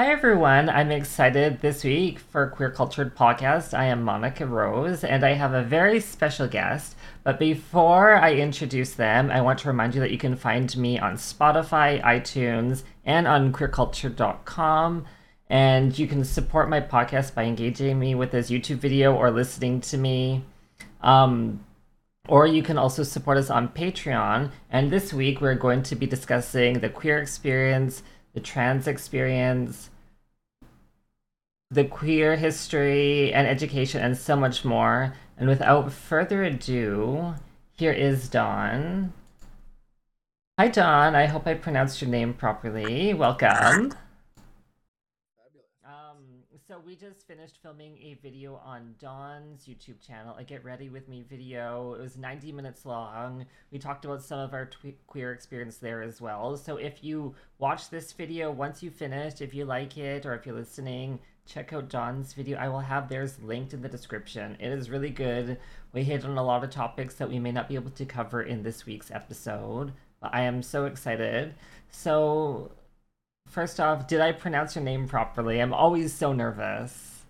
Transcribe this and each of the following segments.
Hi everyone, I'm excited this week for Queer Cultured Podcast. I am Monica Rose and I have a very special guest. But before I introduce them, I want to remind you that you can find me on Spotify, iTunes, and on queerculture.com. And you can support my podcast by engaging me with this YouTube video or listening to me. Um, or you can also support us on Patreon. And this week we're going to be discussing the queer experience, the trans experience, the queer history and education, and so much more. And without further ado, here is Dawn. Hi, Dawn. I hope I pronounced your name properly. Welcome. We just finished filming a video on Dawn's YouTube channel, a Get Ready With Me video. It was 90 minutes long. We talked about some of our queer experience there as well. So if you watch this video, once you finished, if you like it, or if you're listening, check out Dawn's video. I will have theirs linked in the description. It is really good. We hit on a lot of topics that we may not be able to cover in this week's episode, but I am so excited. So, first off, did I pronounce your name properly? I'm always so nervous.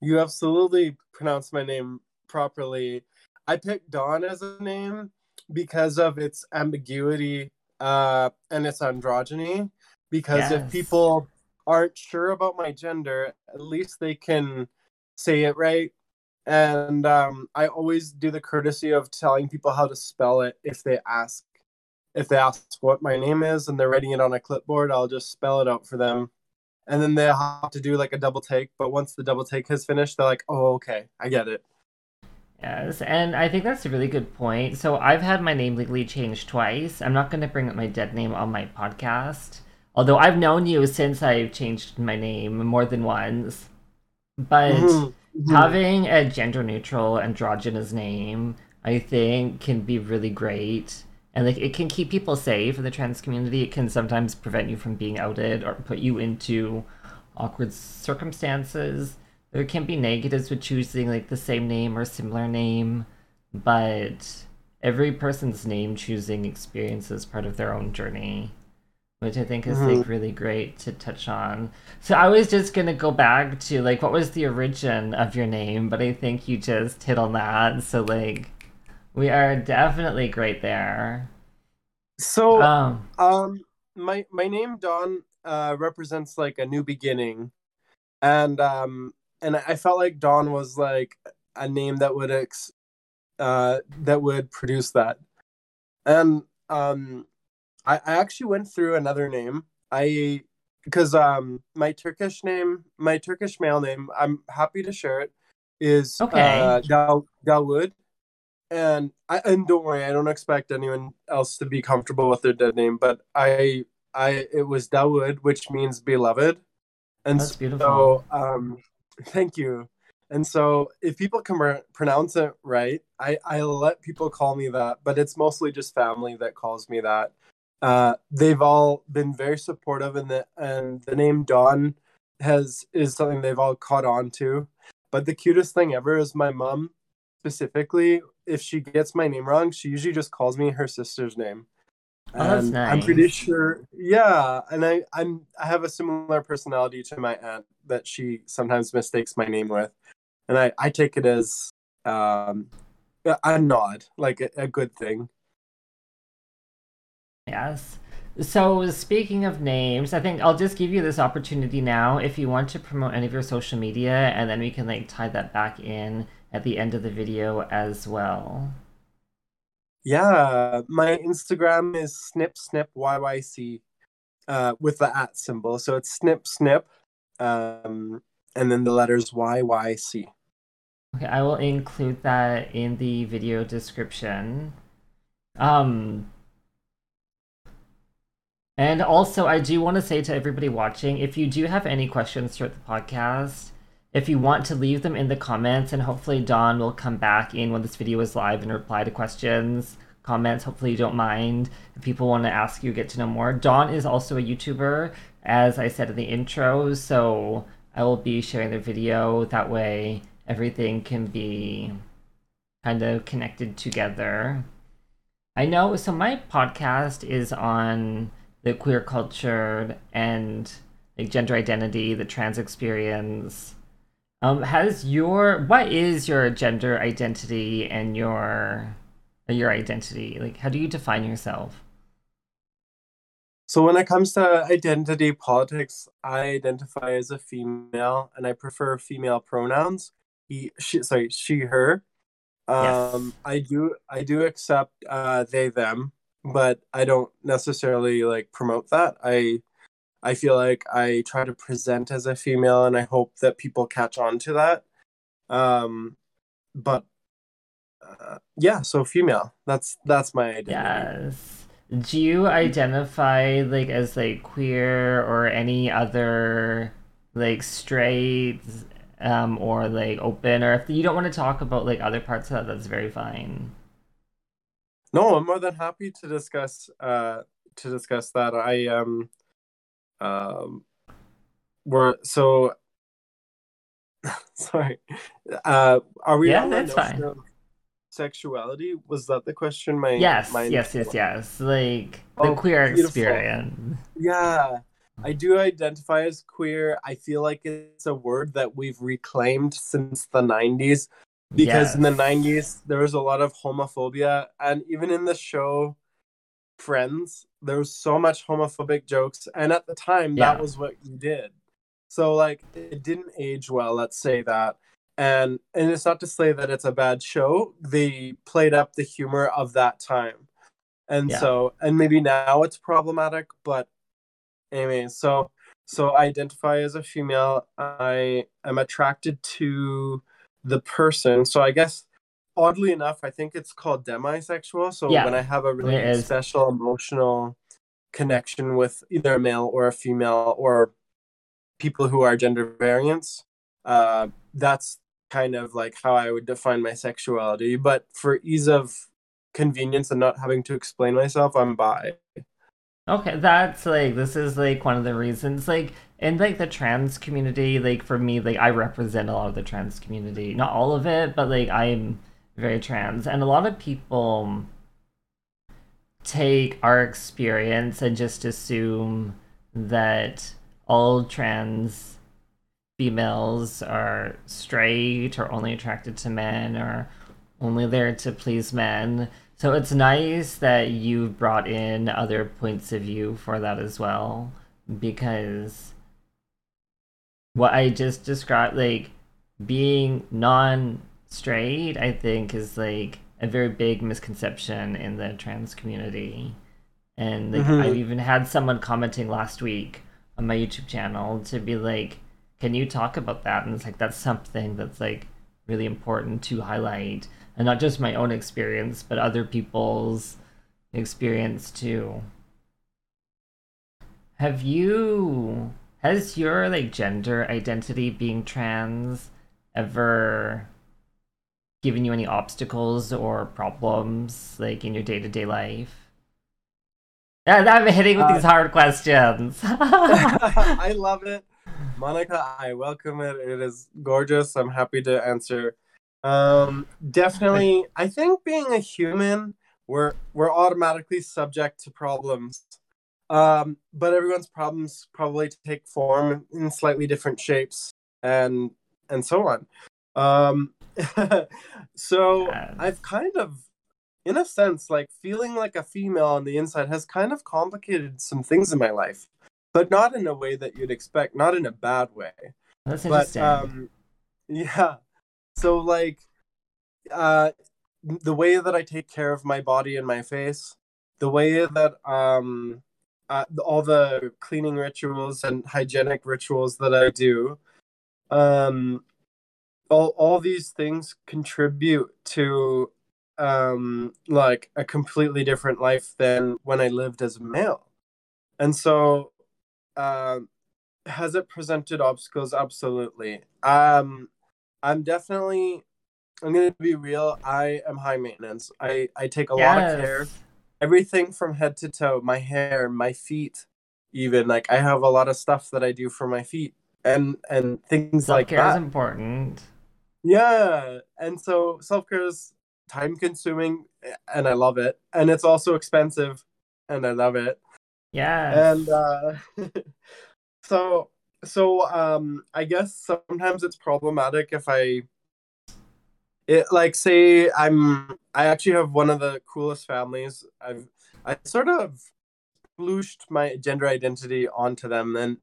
You absolutely pronounced my name properly. I picked Dawn as a name because of its ambiguity uh, and its androgyny. Because Yes. if people aren't sure about my gender, at least they can say it right. And um, I always do the courtesy of telling people how to spell it if they ask. If they ask what my name is and they're writing it on a clipboard, I'll just spell it out for them. And then they'll have to do like a double take. But once the double take has finished, they're like, oh, okay, I get it. Yes, and I think that's a really good point. So I've had my name legally changed twice. I'm not going to bring up my dead name on my podcast, although I've known you since I've changed my name more than once. But Mhm, mhm. having a gender neutral androgynous name, I think, can be really great. And like it can keep people safe in the trans community. It can sometimes prevent you from being outed or put you into awkward circumstances. There can be negatives with choosing like the same name or similar name, but every person's name choosing experience is part of their own journey, which I think is like mm-hmm. really great to touch on. So I was just gonna go back to like what was the origin of your name, but I think you just hit on that. So like we are definitely great there. So, Um um, my my name Dawn uh represents like a new beginning, and um, and I felt like Dawn was like a name that would ex, uh, that would produce that, and um, I I actually went through another name. I because um my Turkish name, my Turkish male name, I'm happy to share it, is Okay. uh Dal Dalwood. And I and don't worry, I don't expect anyone else to be comfortable with their dead name, but I I it was Dawood, which means beloved. And That's so um thank you. And so if people can pr- pronounce it right, I I let people call me that, but it's mostly just family that calls me that. Uh they've all been very supportive and the and the name Dawn has is something they've all caught on to. But the cutest thing ever is my mom specifically if she gets my name wrong, she usually just calls me her sister's name. Oh, that's And I'm pretty sure, yeah. And I, I'm, I have a similar personality to my aunt that she sometimes mistakes my name with, and I, I take it as um, a a nod, like a, a good thing. Yes. So, speaking of names, I think I'll just give you this opportunity now if you want to promote any of your social media, and then we can like tie that back in at the end of the video as well. Yeah, my Instagram is snip snip yyc, uh, with the at symbol. So it's snip snip, um, and then the letters yyc. Okay, I will include that in the video description. Um, and also, I do want to say to everybody watching if you do have any questions throughout the podcast, if you want to leave them in the comments, and hopefully Dawn will come back in when this video is live and reply to questions, comments. Hopefully, you don't mind if people want to ask you, get to know more. Dawn is also a YouTuber, as I said in the intro, so I will be sharing the video. That way, everything can be kind of connected together. I know, so my podcast is on the queer culture and like gender identity, the trans experience. Um, has your what is your gender identity and your your identity? Like, how do you define yourself? So when it comes to identity politics, I identify as a female, and I prefer female pronouns. He, she, sorry, she, her. Um, yes. I do, I do accept uh, they, them, but I don't necessarily like promote that. I, I feel like I try to present as a female, and I hope that people catch on to that. Um, but uh, yeah, so female. That's that's my identity. Yes do you identify like as like queer or any other like straight um or like open or if you don't want to talk about like other parts of that that's very fine no i'm more than happy to discuss uh to discuss that i um um we're so sorry uh are we yeah that's fine sexuality? Was that the question? My yes, my yes, yes, yes. Like the oh, queer beautiful. experience. Yeah, I do identify as queer. I feel like it's a word that we've reclaimed since the '90s, because yes. in the '90s there was a lot of homophobia, and even in the show Friends, there was so much homophobic jokes, and at the time yeah. that was what you did. So like it didn't age well. Let's say that and and it's not to say that it's a bad show they played up the humor of that time and yeah. so and maybe now it's problematic but anyway so so i identify as a female i am attracted to the person so i guess oddly enough i think it's called demisexual so yeah, when i have a really special emotional connection with either a male or a female or people who are gender variants uh, that's kind of like how I would define my sexuality. But for ease of convenience and not having to explain myself, I'm bi. Okay, that's like this is like one of the reasons like in like the trans community, like for me, like I represent a lot of the trans community. Not all of it, but like I'm very trans. And a lot of people take our experience and just assume that all trans females are straight or only attracted to men or only there to please men. So it's nice that you brought in other points of view for that as well because what I just described like being non straight I think is like a very big misconception in the trans community. And like mm-hmm. I've even had someone commenting last week on my YouTube channel to be like can you talk about that and it's like that's something that's like really important to highlight and not just my own experience but other people's experience too have you has your like gender identity being trans ever given you any obstacles or problems like in your day-to-day life yeah, I'm hitting with uh, these hard questions. I love it. Monica, I welcome it. It is gorgeous. I'm happy to answer. Um, definitely, I think being a human, we're we're automatically subject to problems. Um, but everyone's problems probably take form in slightly different shapes and and so on. Um, so yes. I've kind of, in a sense, like feeling like a female on the inside has kind of complicated some things in my life but not in a way that you'd expect, not in a bad way. That's but, interesting. Um, yeah. So like, uh, the way that I take care of my body and my face, the way that um, uh, all the cleaning rituals and hygienic rituals that I do, um, all all these things contribute to um like a completely different life than when I lived as a male. And so uh, has it presented obstacles? Absolutely. Um, I'm definitely. I'm gonna be real. I am high maintenance. I I take a yes. lot of care. Everything from head to toe. My hair, my feet, even like I have a lot of stuff that I do for my feet and and things self-care like that. is important. Yeah, and so self care is time consuming, and I love it, and it's also expensive, and I love it. Yeah. And uh, so so um I guess sometimes it's problematic if I it like say I'm I actually have one of the coolest families. I've I sort of splooshed my gender identity onto them and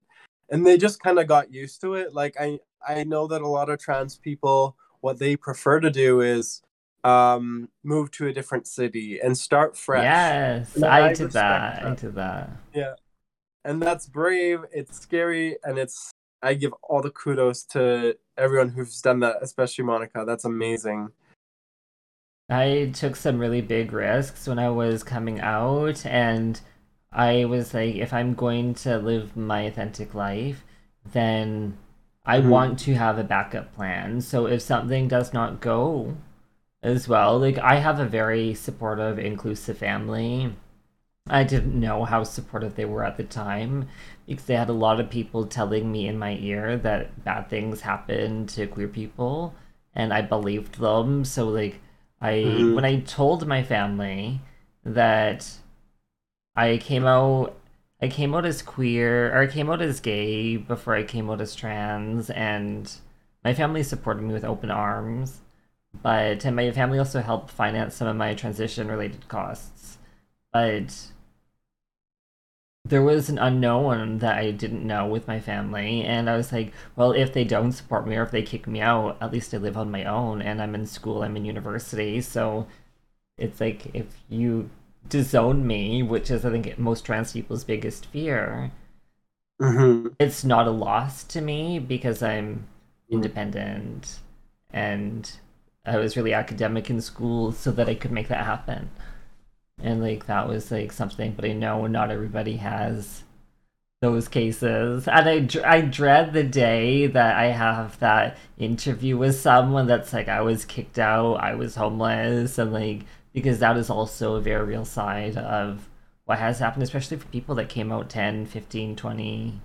and they just kind of got used to it. Like I I know that a lot of trans people what they prefer to do is um move to a different city and start fresh. Yes, And I I did respect that. I did that. Yeah. And that's brave, it's scary, and it's I give all the kudos to everyone who's done that, especially Monica. That's amazing. I took some really big risks when I was coming out, and I was like, if I'm going to live my authentic life, then I Mhm. want to have a backup plan. So if something does not go as well, like I have a very supportive, inclusive family. I didn't know how supportive they were at the time because they had a lot of people telling me in my ear that bad things happen to queer people, and I believed them. So, like, I Mhm. when I told my family that I came out I came out as queer or I came out as gay before I came out as trans and my family supported me with open arms but and my family also helped finance some of my transition related costs but there was an unknown that I didn't know with my family and I was like well if they don't support me or if they kick me out at least I live on my own and I'm in school I'm in university so it's like if you disown me, which is I think most trans people's biggest fear, hmm it's not a loss to me because I'm independent and I was really academic in school so that I could make that happen. And like that was like something, but I know not everybody has those cases. And I, dr- I dread the day that I have that interview with someone that's like, I was kicked out, I was homeless, and like, because that is also a very real side of what has happened, especially for people that came out 10, 15, 20,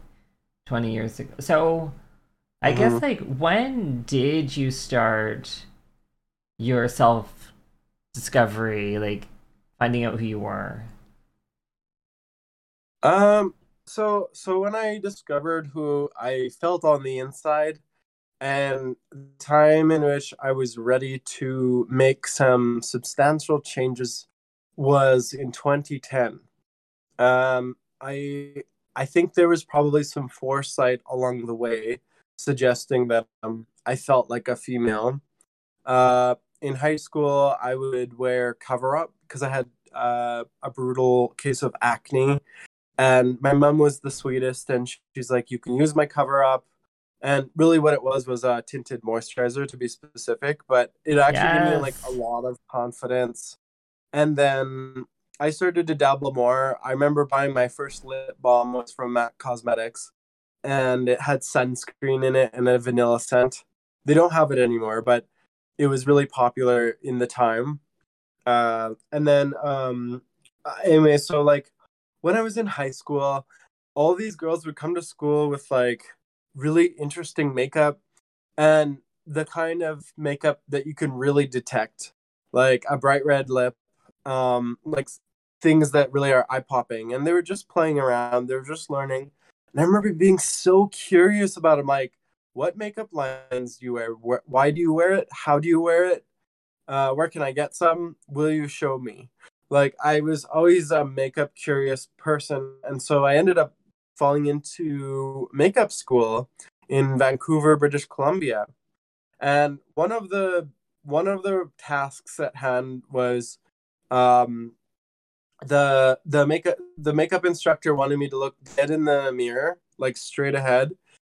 20 years ago. So I guess, Mhm. like, when did you start your self discovery, like finding out who you were? Um so so when I discovered who I felt on the inside and the time in which I was ready to make some substantial changes was in 2010. Um I I think there was probably some foresight along the way suggesting that um, I felt like a female. Uh, in high school, I would wear cover up because I had uh, a brutal case of acne. And my mom was the sweetest, and she's like, You can use my cover up. And really, what it was was a tinted moisturizer to be specific, but it actually gave me like a lot of confidence. And then I started to dabble more. I remember buying my first lip balm was from MAC Cosmetics, and it had sunscreen in it and a vanilla scent. They don't have it anymore, but it was really popular in the time. Uh, and then, um, uh, anyway, so like when I was in high school, all these girls would come to school with like really interesting makeup and the kind of makeup that you can really detect, like a bright red lip, um, like things that really are eye popping. And they were just playing around, they were just learning. And I remember being so curious about it. Like, what makeup lines do you wear? Wh- Why do you wear it? How do you wear it? Uh, where can I get some? Will you show me? Like, I was always a makeup curious person. And so I ended up falling into makeup school in Vancouver, British Columbia. And one of the one of the tasks at hand was um, the the makeup the makeup instructor wanted me to look dead in the mirror, like straight ahead,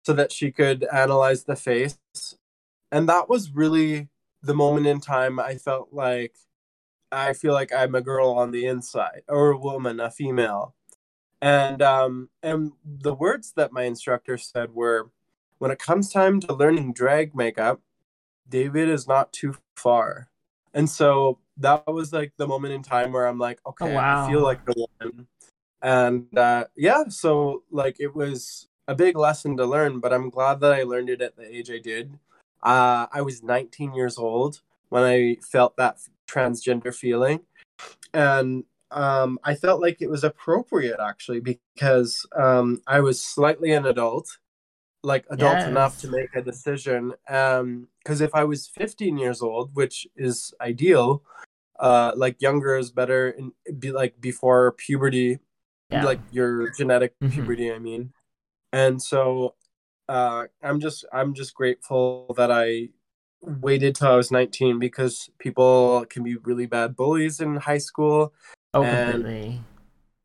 so that she could analyze the face. And that was really the moment in time I felt like I feel like I'm a girl on the inside, or a woman, a female. And um and the words that my instructor said were when it comes time to learning drag makeup, David is not too far. And so that was like the moment in time where I'm like, Oh, okay, I feel like the one. And uh, yeah, so like it was a big lesson to learn, but I'm glad that I learned it at the age I did. Uh, I was 19 years old when I felt that transgender feeling. And um, I felt like it was appropriate actually because um, I was slightly an adult, like adult yes. enough to make a decision. Because um, if I was 15 years old, which is ideal, uh, like younger is better, and be like before puberty, yeah. like your genetic mm-hmm. puberty. I mean, and so uh, I'm just I'm just grateful that I waited till I was 19 because people can be really bad bullies in high school. Oh, completely.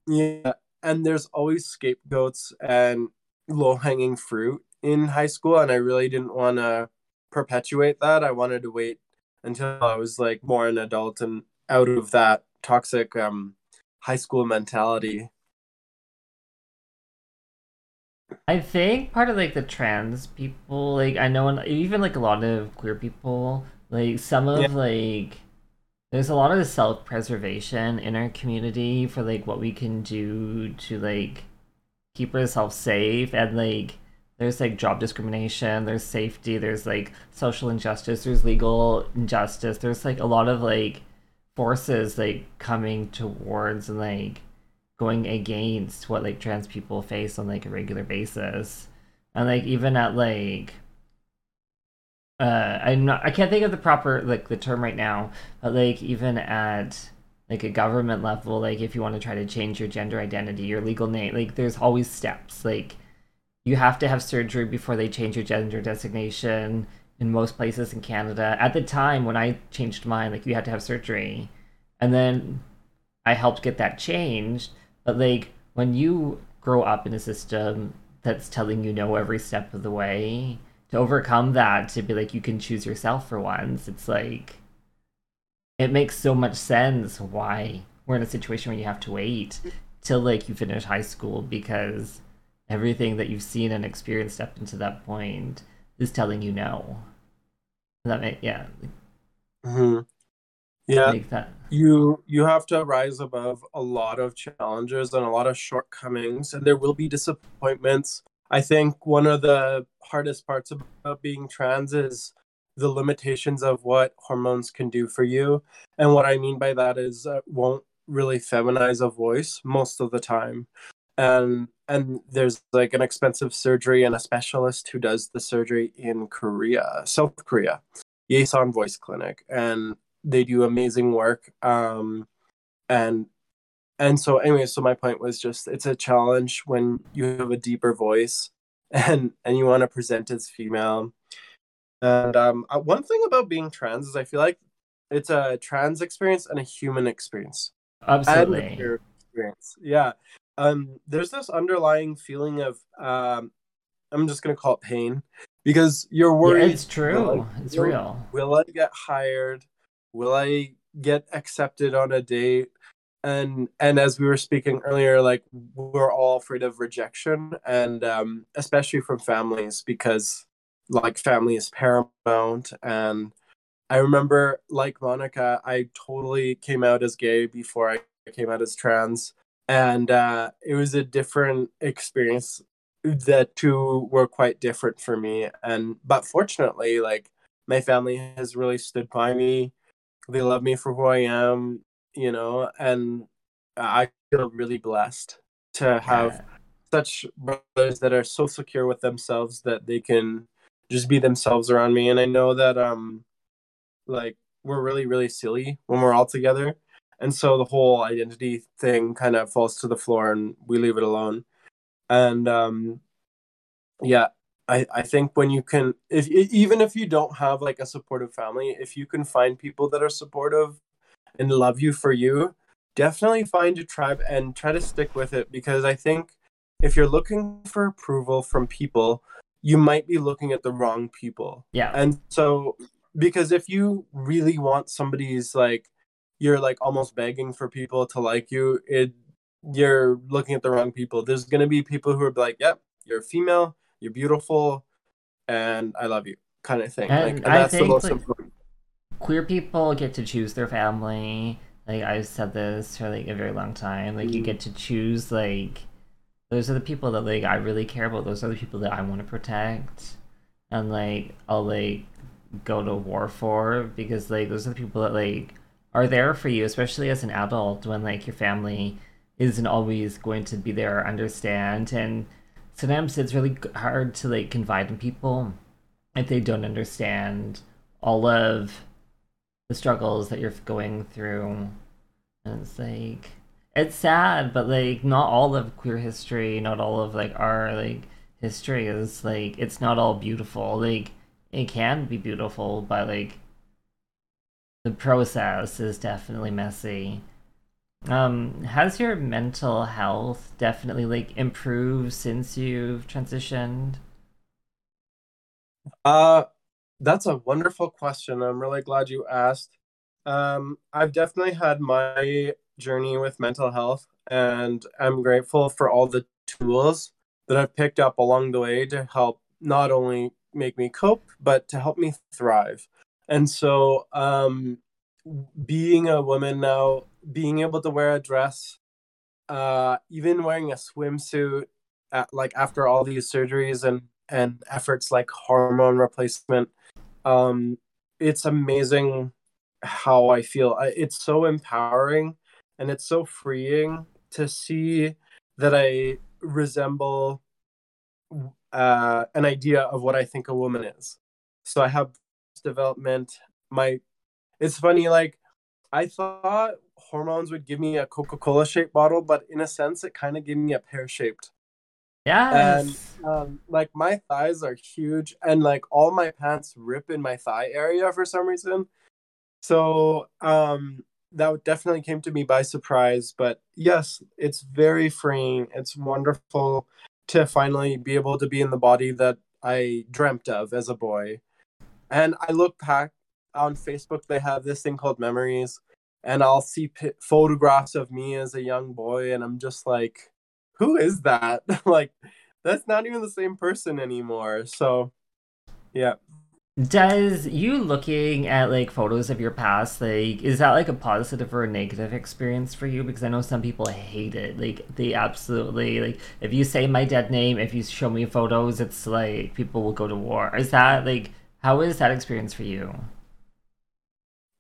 Yeah, and there's always scapegoats and low hanging fruit in high school, and I really didn't want to perpetuate that. I wanted to wait until I was like more an adult and out of that toxic um, high school mentality. I think part of like the trans people, like I know, and even like a lot of queer people, like some of yeah. like there's a lot of self preservation in our community for like what we can do to like keep ourselves safe. And like there's like job discrimination, there's safety, there's like social injustice, there's legal injustice, there's like a lot of like forces like coming towards and like going against what like trans people face on like a regular basis. And like even at like uh i'm not i can't think of the proper like the term right now but like even at like a government level like if you want to try to change your gender identity your legal name like there's always steps. Like you have to have surgery before they change your gender designation in most places in canada. At the time when i changed mine like you had to have surgery. And then i helped get that changed but like when you grow up in a system that's telling you no every step of the way, to overcome that, to be like you can choose yourself for once, it's like it makes so much sense why we're in a situation where you have to wait till like you finish high school because everything that you've seen and experienced up until that point is telling you no. That make yeah. Mm-hmm. Yeah. Make that you you have to rise above a lot of challenges and a lot of shortcomings and there will be disappointments i think one of the hardest parts about being trans is the limitations of what hormones can do for you. And what i mean by that is it won't really feminize a voice most of the time. And and there's like an expensive surgery and a specialist who does the surgery in korea south korea Yeson Voice Clinic, and they do amazing work um and and so anyway so my point was just it's a challenge when you have a deeper voice and and you want to present as female. And um uh, one thing about being trans is i feel like it's a trans experience and a human experience. Absolutely. And experience. Yeah. Um there's this underlying feeling of um i'm just gonna call it pain because you're worried yeah, it's true. it's real. will i get hired? Will i get accepted on a date and and as we were speaking earlier like we're all afraid of rejection and um especially from families because like family is paramount. And i remember like monica i totally came out as gay before i came out as trans. And uh it was a different experience. The two were quite different for me. And but fortunately like my family has really stood by me. They love me for who I am, you know, and I feel really blessed to have yeah. such brothers that are so secure with themselves that they can just be themselves around me. And I know that um like we're really, really silly when we're all together. And so the whole identity thing kind of falls to the floor and we leave it alone. And um yeah, I, I think when you can if even if you don't have like a supportive family if you can find people that are supportive and love you for you definitely find a tribe and try to stick with it because i think if you're looking for approval from people you might be looking at the wrong people yeah and so because if you really want somebody's like you're like almost begging for people to like you it you're looking at the wrong people there's going to be people who are like yep you're a female you're beautiful, and I love you, kind of thing. And, like, and that's think, the most like, important. Queer people get to choose their family. Like I've said this for like a very long time. Like mm you get to choose like those are the people that like I really care about. Those are the people that I want to protect, and like I'll like go to war for because like those are the people that like are there for you, especially as an adult when like your family isn't always going to be there or understand. And sometimes it's really hard to like confide in people if they don't understand all of the struggles that you're going through. And it's like it's sad, but like not all of queer history, not all of like our like history is like it's not all beautiful. Like it can be beautiful, but like the process is definitely messy. Um, has your mental health definitely like improved since you've transitioned? Uh, that's a wonderful question. I'm really glad you asked. Um, I've definitely had my journey with mental health, and I'm grateful for all the tools that I've picked up along the way to help not only make me cope, but to help me thrive. And so, um, being a woman now, being able to wear a dress, uh, even wearing a swimsuit, at, like after all these surgeries and and efforts like hormone replacement, um, it's amazing how I feel. It's so empowering and it's so freeing to see that I resemble uh, an idea of what I think a woman is. So I have development. My, it's funny. Like I thought hormones would give me a Coca Cola shaped bottle, but in a sense, it kind of gave me a pear shaped. Yeah. And um, like my thighs are huge, and like all my pants rip in my thigh area for some reason. So um, that definitely came to me by surprise. But yes, it's very freeing. It's wonderful to finally be able to be in the body that I dreamt of as a boy. And I look back on Facebook, they have this thing called memories, and I'll see p- photographs of me as a young boy, and I'm just like, who is that? like, that's not even the same person anymore. So, yeah. Does you looking at like photos of your past, like, is that like a positive or a negative experience for you? Because I know some people hate it. Like, they absolutely, like, if you say my dead name, if you show me photos, it's like people will go to war. Is that like, how is that experience for you?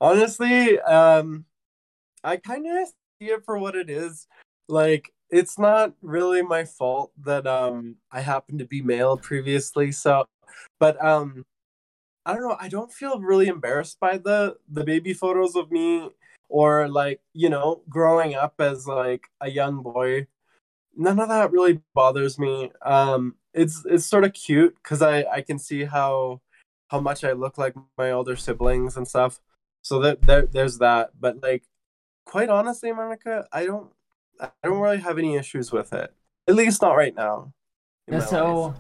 Honestly, um, I kind of see it for what it is. Like, it's not really my fault that um I happen to be male previously. So, but um I don't know. I don't feel really embarrassed by the the baby photos of me or like you know growing up as like a young boy. None of that really bothers me. Um, it's it's sort of cute because I I can see how how much I look like my older siblings and stuff. So that there, there's that. But like, quite honestly, Monica, I don't I don't really have any issues with it. At least not right now. So. Life.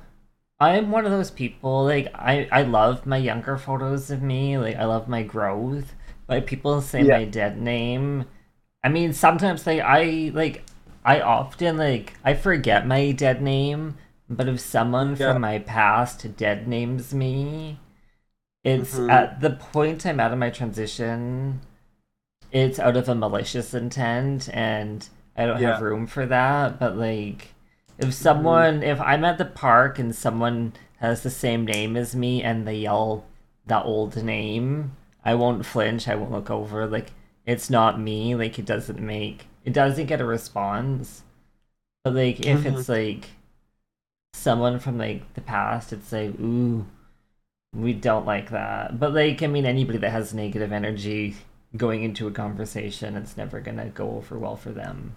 I'm one of those people, like, I, I love my younger photos of me. Like, I love my growth. Like, people say yeah. my dead name. I mean, sometimes, like, I, like, I often, like, I forget my dead name. But if someone yeah. from my past dead names me, it's mm-hmm. at the point I'm out of my transition, it's out of a malicious intent, and I don't yeah. have room for that. But, like, if someone, mm-hmm. if I'm at the park and someone has the same name as me and they yell that old name, I won't flinch. I won't look over. Like it's not me. Like it doesn't make it doesn't get a response. But like if mm-hmm. it's like someone from like the past, it's like ooh, we don't like that. But like I mean, anybody that has negative energy going into a conversation, it's never gonna go over well for them.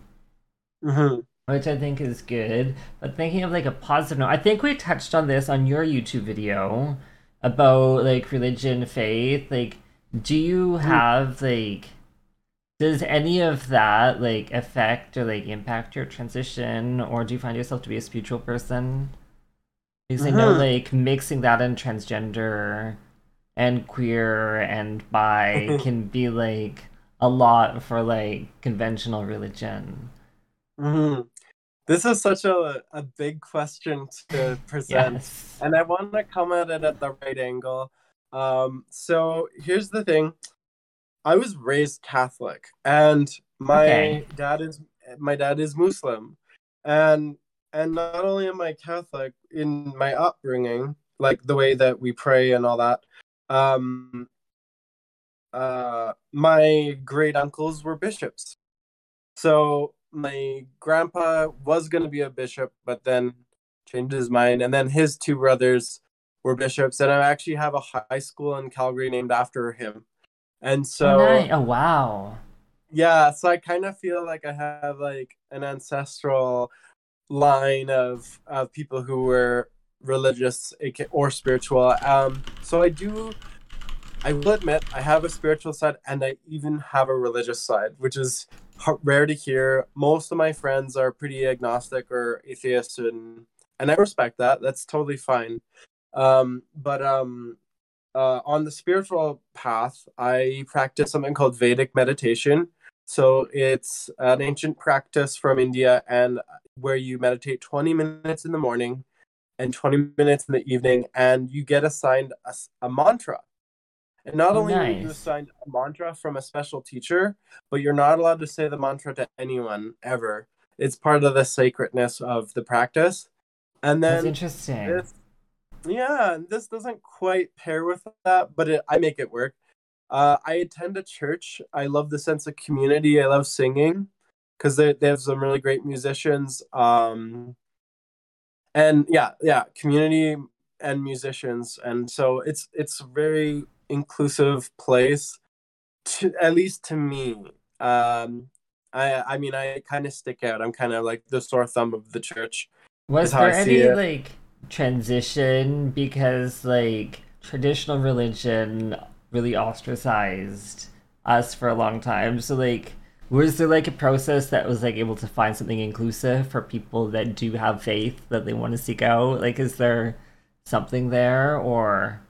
Mm-hmm which I think is good. But thinking of like a positive note, I think we touched on this on your YouTube video about like religion, faith. Like, do you mm. have like, does any of that like affect or like impact your transition, or do you find yourself to be a spiritual person? Because mm-hmm. I know like mixing that in transgender and queer and bi can be like a lot for like conventional religion. Mm-hmm. This is such a, a big question to present, yes. and I want to come at it at the right angle. Um, so here's the thing: I was raised Catholic, and my okay. dad is my dad is Muslim, and and not only am I Catholic in my upbringing, like the way that we pray and all that, um, uh, my great uncles were bishops. So my grandpa was going to be a bishop, but then changed his mind. And then his two brothers were bishops. And I actually have a high school in Calgary named after him. And so, oh, nice. oh wow. Yeah. So I kind of feel like I have like an ancestral line of, of people who were religious or spiritual. Um, so I do I will admit I have a spiritual side and I even have a religious side, which is rare to hear. Most of my friends are pretty agnostic or atheist, and and I respect that. That's totally fine. Um, but um, uh, on the spiritual path, I practice something called Vedic meditation. So it's an ancient practice from India, and where you meditate 20 minutes in the morning and 20 minutes in the evening, and you get assigned a, a mantra and not only nice. are you assigned a mantra from a special teacher, but you're not allowed to say the mantra to anyone ever. It's part of the sacredness of the practice. And then That's interesting. This, yeah, this doesn't quite pair with that, but it, I make it work. Uh, I attend a church. I love the sense of community. I love singing because they, they have some really great musicians. Um, and yeah, yeah, community and musicians, and so it's it's very inclusive place to at least to me um i i mean i kind of stick out. I'm kind of like the sore thumb of the church was there any like transition because like traditional religion really ostracized us for a long time? So like was there like a process that was like able to find something inclusive for people that do have faith that they want to seek out? Like is there something there or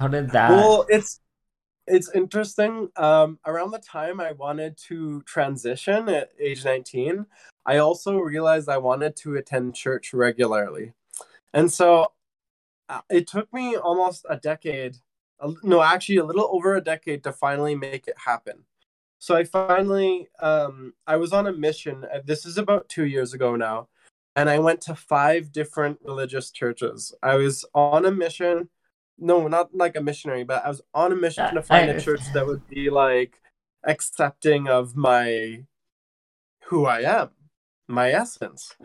how did that? Well, it's it's interesting. Um, around the time I wanted to transition at age 19, I also realized I wanted to attend church regularly. And so uh, it took me almost a decade, no, actually a little over a decade to finally make it happen. So I finally, um, I was on a mission. Uh, this is about two years ago now. And I went to five different religious churches. I was on a mission no, not like a missionary, but I was on a mission to find a church that would be like accepting of my who I am, my essence.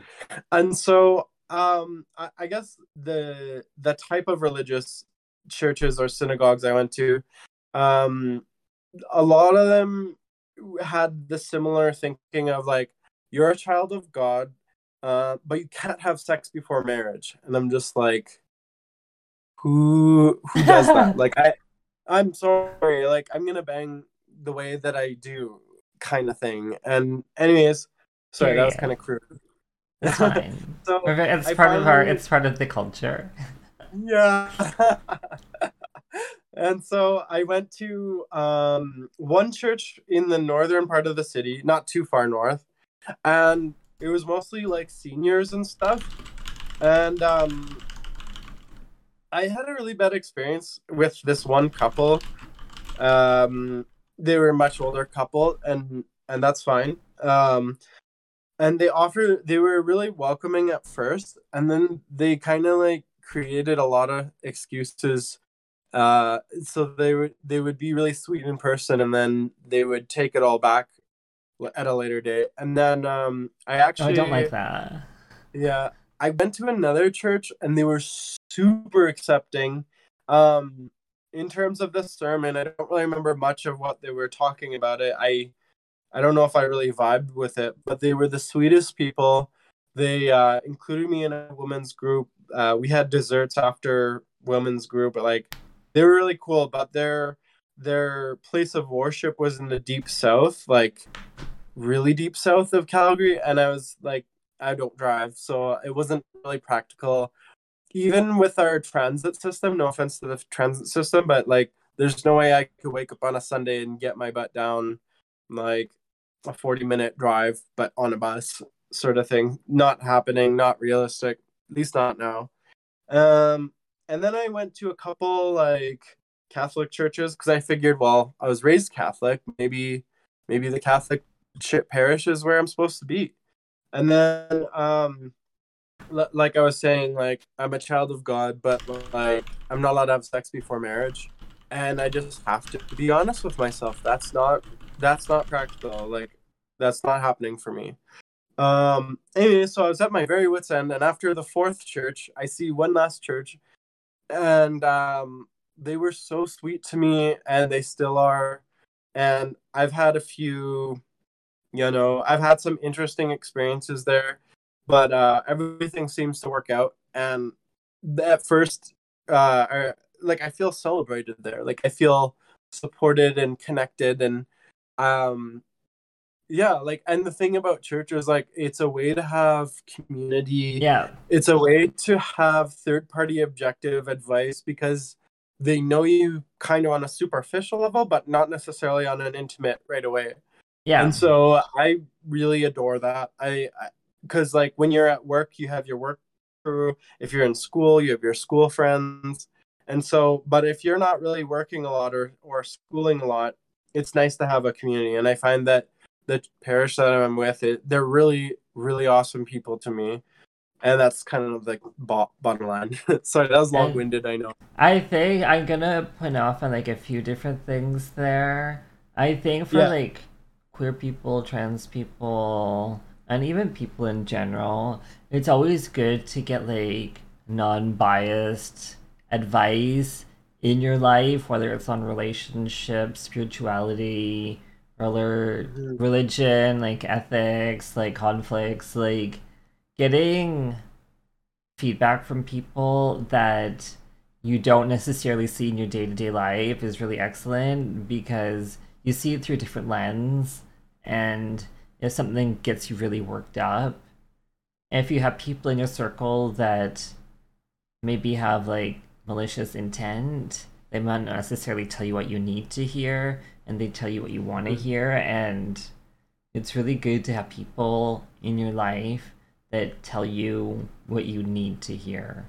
And so um I, I guess the the type of religious churches or synagogues I went to, um a lot of them had the similar thinking of like you're a child of God, uh, but you can't have sex before marriage. And I'm just like who who does that? like I I'm sorry, like I'm gonna bang the way that I do kind of thing. And anyways, sorry, yeah, that was kind of crude. It's fine. so it's part finally... of our it's part of the culture. yeah. and so I went to um, one church in the northern part of the city, not too far north, and it was mostly like seniors and stuff. And um, I had a really bad experience with this one couple. Um, they were a much older couple, and and that's fine. Um, and they offered they were really welcoming at first, and then they kind of like created a lot of excuses. Uh, so they would they would be really sweet in person, and then they would take it all back at a later date. And then um, I actually oh, I don't like that. Yeah, I went to another church and they were super accepting. Um, in terms of the sermon, I don't really remember much of what they were talking about it. I I don't know if I really vibed with it, but they were the sweetest people. They uh, included me in a women's group. Uh, we had desserts after women's group, but like they were really cool. But their their place of worship was in the deep south, like really deep south of Calgary, and I was like, I don't drive, so it wasn't really practical. Even with our transit system, no offense to the transit system, but like there's no way I could wake up on a Sunday and get my butt down like a 40 minute drive, but on a bus sort of thing. Not happening, not realistic, at least not now. Um, and then I went to a couple like Catholic churches because I figured, well, I was raised Catholic, maybe maybe the Catholic parish is where I'm supposed to be. And then, um, like I was saying, like I'm a child of God, but like I'm not allowed to have sex before marriage. and I just have to be honest with myself. That's not that's not practical. Like that's not happening for me. Um. Anyway, so I was at my very wits end, and after the fourth church, I see one last church, and um, they were so sweet to me, and they still are. And I've had a few, you know, I've had some interesting experiences there, but uh, everything seems to work out. And at first, uh, like I feel celebrated there. Like I feel supported and connected, and um, yeah like and the thing about church is like it's a way to have community yeah it's a way to have third party objective advice because they know you kind of on a superficial level but not necessarily on an intimate right away yeah and so i really adore that i because like when you're at work you have your work crew if you're in school you have your school friends and so but if you're not really working a lot or or schooling a lot it's nice to have a community and i find that the parish that I'm with, it they're really really awesome people to me, and that's kind of like bottom line. Sorry, that was long winded. I know. I think I'm gonna point off on like a few different things there. I think for yeah. like queer people, trans people, and even people in general, it's always good to get like non biased advice in your life, whether it's on relationships, spirituality, or mm-hmm. religion, like ethics, like conflicts, like getting feedback from people that you don't necessarily see in your day to day life is really excellent because you see it through a different lens. And if something gets you really worked up, if you have people in your circle that maybe have like malicious intent, they might not necessarily tell you what you need to hear and they tell you what you want to mm. hear and it's really good to have people in your life that tell you what you need to hear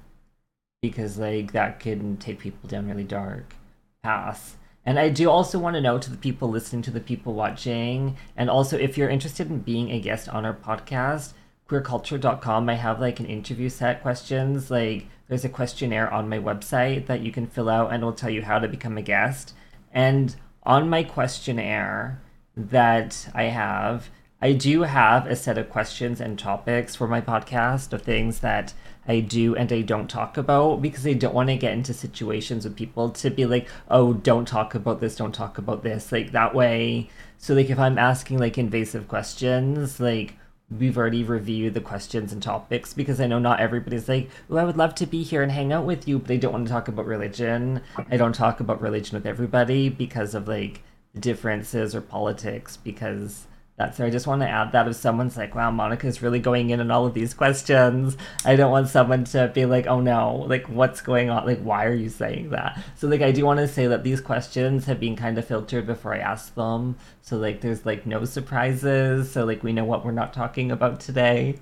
because like that can take people down really dark paths and i do also want to know to the people listening to the people watching and also if you're interested in being a guest on our podcast queerculture.com i have like an interview set questions like there's a questionnaire on my website that you can fill out and it'll tell you how to become a guest. And on my questionnaire that I have, I do have a set of questions and topics for my podcast of things that I do and I don't talk about because I don't want to get into situations with people to be like, oh, don't talk about this, don't talk about this. Like that way. So, like, if I'm asking like invasive questions, like, we've already reviewed the questions and topics because I know not everybody's like, oh, I would love to be here and hang out with you, but they don't want to talk about religion. I don't talk about religion with everybody because of like differences or politics because that's so I just want to add that if someone's like, wow, Monica's really going in on all of these questions, I don't want someone to be like, oh no, like what's going on? Like, why are you saying that? So like I do want to say that these questions have been kind of filtered before I ask them. So like there's like no surprises. So like we know what we're not talking about today.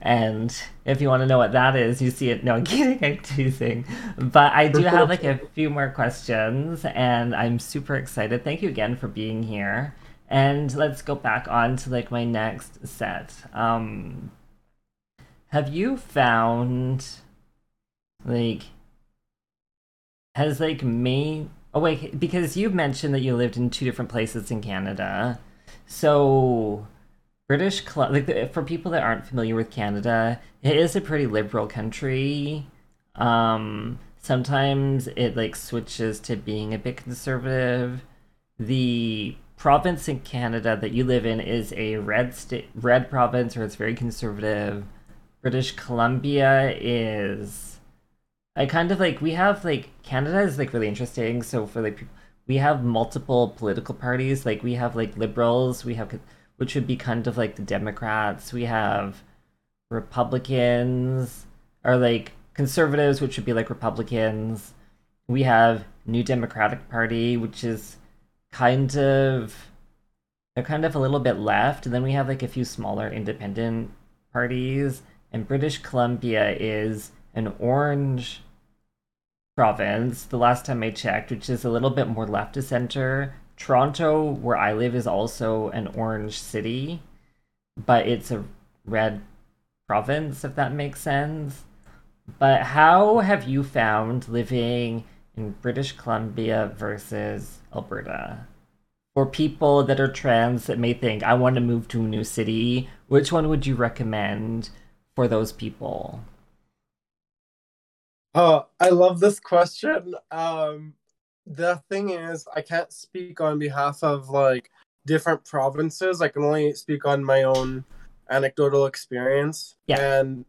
And if you want to know what that is, you see it. No, I'm kidding, I'm teasing. But I do have like a few more questions, and I'm super excited. Thank you again for being here. And let's go back on to like my next set. Um, have you found like has like me oh wait because you mentioned that you lived in two different places in Canada. So British like for people that aren't familiar with Canada, it is a pretty liberal country. Um, sometimes it like switches to being a bit conservative. The province in Canada that you live in is a red state, red province, or it's very conservative. British Columbia is. I kind of like we have like Canada is like really interesting. So for like we have multiple political parties. Like we have like liberals, we have which would be kind of like the Democrats. We have Republicans, or like conservatives, which would be like Republicans. We have New Democratic Party, which is kind of they're kind of a little bit left. Then we have like a few smaller independent parties. And British Columbia is an orange province, the last time I checked, which is a little bit more left to center. Toronto, where I live, is also an orange city, but it's a red province, if that makes sense. But how have you found living in British Columbia versus Alberta. For people that are trans that may think, I want to move to a new city, which one would you recommend for those people? Oh, I love this question. Um, the thing is, I can't speak on behalf of like different provinces. I can only speak on my own anecdotal experience. Yeah. And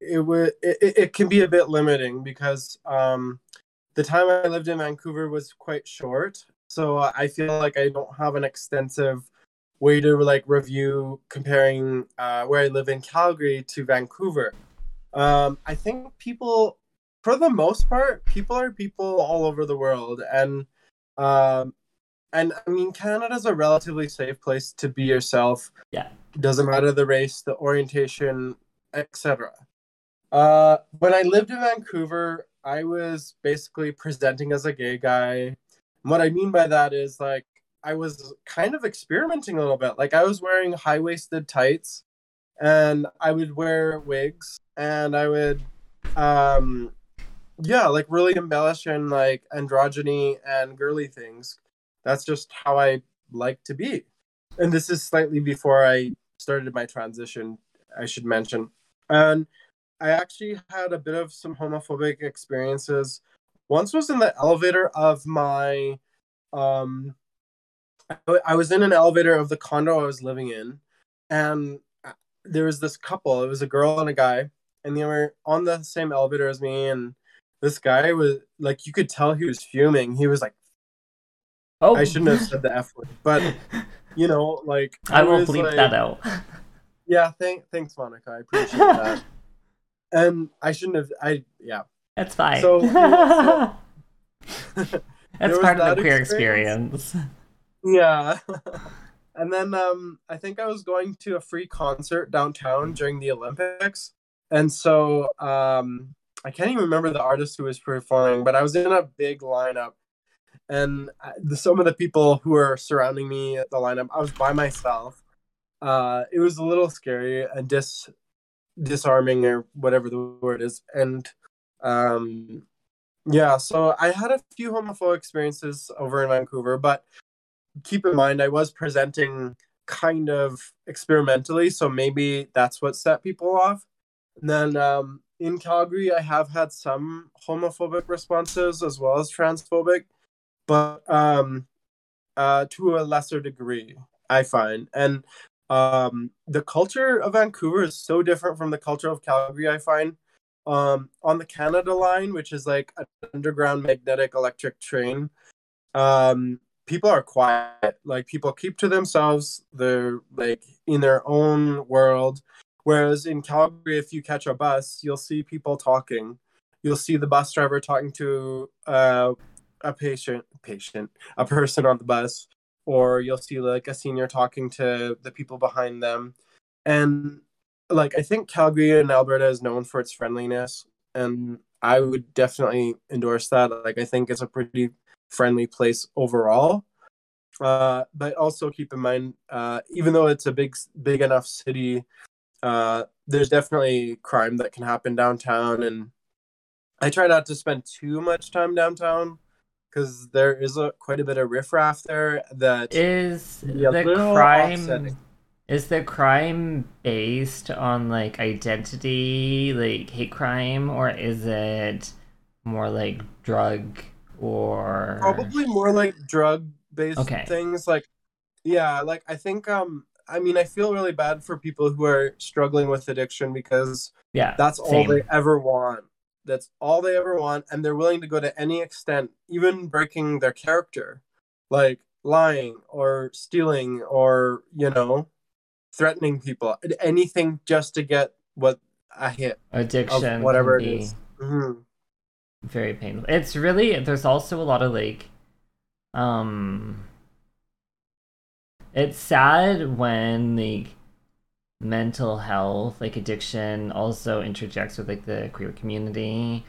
it would it, it can be a bit limiting because um the time I lived in Vancouver was quite short. So I feel like I don't have an extensive way to like review comparing uh, where I live in Calgary to Vancouver. Um, I think people, for the most part, people are people all over the world, and um, and I mean Canada's a relatively safe place to be yourself. Yeah, doesn't matter the race, the orientation, etc. Uh, when I lived in Vancouver, I was basically presenting as a gay guy. And what I mean by that is like I was kind of experimenting a little bit. Like I was wearing high waisted tights and I would wear wigs and I would um yeah, like really embellish in like androgyny and girly things. That's just how I like to be. And this is slightly before I started my transition, I should mention. And I actually had a bit of some homophobic experiences. Once was in the elevator of my um I was in an elevator of the condo I was living in, and uh, there was this couple. It was a girl and a guy, and they were on the same elevator as me. And this guy was like, you could tell he was fuming. He was like, "Oh, I shouldn't have said the f word," but you know, like I, will bleep like, that out. Yeah, thank, thanks, Monica. I appreciate that. and I shouldn't have. I yeah. That's fine. So. That's part of the queer experience. experience. Yeah. and then um, I think I was going to a free concert downtown during the Olympics. And so um, I can't even remember the artist who was performing, but I was in a big lineup. And the, some of the people who were surrounding me at the lineup, I was by myself. Uh, it was a little scary and dis disarming or whatever the word is. And um, yeah, so I had a few homophobic experiences over in Vancouver, but keep in mind I was presenting kind of experimentally, so maybe that's what set people off. And then um, in Calgary, I have had some homophobic responses as well as transphobic, but um, uh, to a lesser degree, I find. And um, the culture of Vancouver is so different from the culture of Calgary, I find. Um, on the Canada line, which is like an underground magnetic electric train, um, people are quiet. Like people keep to themselves. They're like in their own world. Whereas in Calgary, if you catch a bus, you'll see people talking. You'll see the bus driver talking to uh, a patient, patient, a person on the bus, or you'll see like a senior talking to the people behind them. And like I think Calgary and Alberta is known for its friendliness, and I would definitely endorse that. Like I think it's a pretty friendly place overall. Uh, but also keep in mind, uh, even though it's a big, big enough city, uh, there's definitely crime that can happen downtown, and I try not to spend too much time downtown because there is a quite a bit of riffraff there. That is the crime. Is the crime based on like identity, like hate crime, or is it more like drug or probably more like drug based okay. things like yeah like i think um i mean i feel really bad for people who are struggling with addiction because yeah that's all they ever want that's all they ever want and they're willing to go to any extent even breaking their character like lying or stealing or you know threatening people anything just to get what a hit addiction whatever it is mm-hmm very painful. It's really there's also a lot of like um it's sad when like mental health like addiction also interjects with like the queer community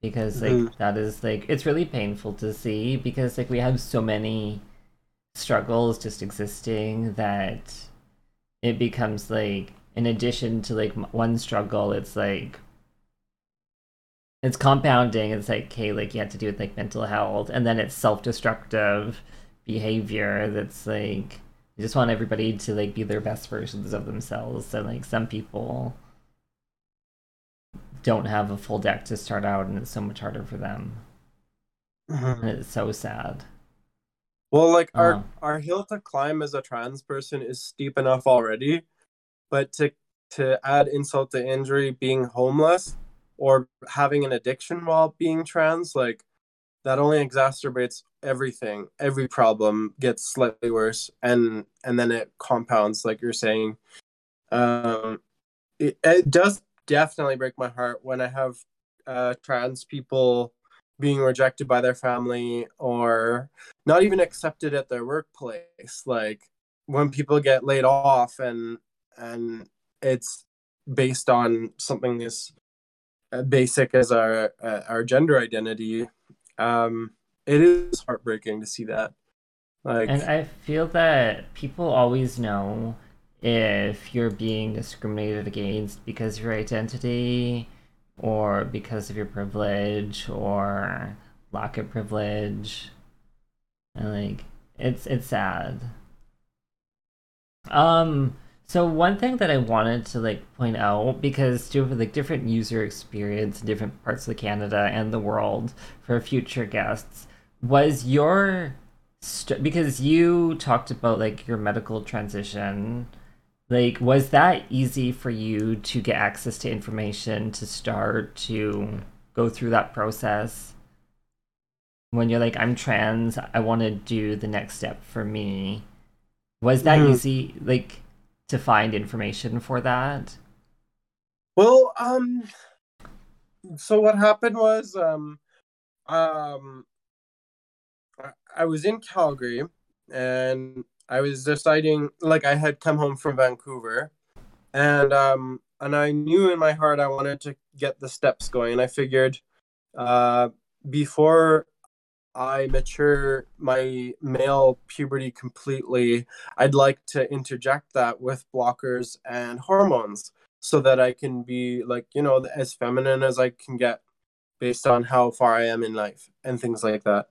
because like mm-hmm. that is like it's really painful to see because like we have so many struggles just existing that it becomes like in addition to like one struggle it's like it's compounding. It's like, okay, like you have to do with like mental health, and then it's self-destructive behavior. That's like you just want everybody to like be their best versions of themselves. and like some people don't have a full deck to start out, and it's so much harder for them. Mhm. And it's so sad. Well, like our Um, our hill to climb as a trans person is steep enough already, but to to add insult to injury, being homeless or having an addiction while being trans, like that only exacerbates everything. Every problem gets slightly worse, and and then it compounds, like you're saying. Um, it, it does definitely break my heart when I have uh, trans people being rejected by their family or not even accepted at their workplace like when people get laid off and and it's based on something as uh, basic as our uh, our gender identity um it is heartbreaking to see that like And I feel that people always know if you're being discriminated against because of your identity or because of your privilege or lack of privilege. And like it's it's sad. Um so one thing that I wanted to like point out because to like different user experience in different parts of Canada and the world for future guests was your st- because you talked about like your medical transition like was that easy for you to get access to information to start to go through that process? When you're like i'm trans i want to do the next step for me. Was that Mhm. easy like to find information for that? Well um so what happened was um um I- was in Calgary and I was deciding like I had come home from Vancouver and um and I knew in my heart I wanted to get the steps going. I figured uh before I mature my male puberty completely, I'd like to interject that with blockers and hormones so that I can be like, you know, as feminine as I can get based on how far I am in life and things like that.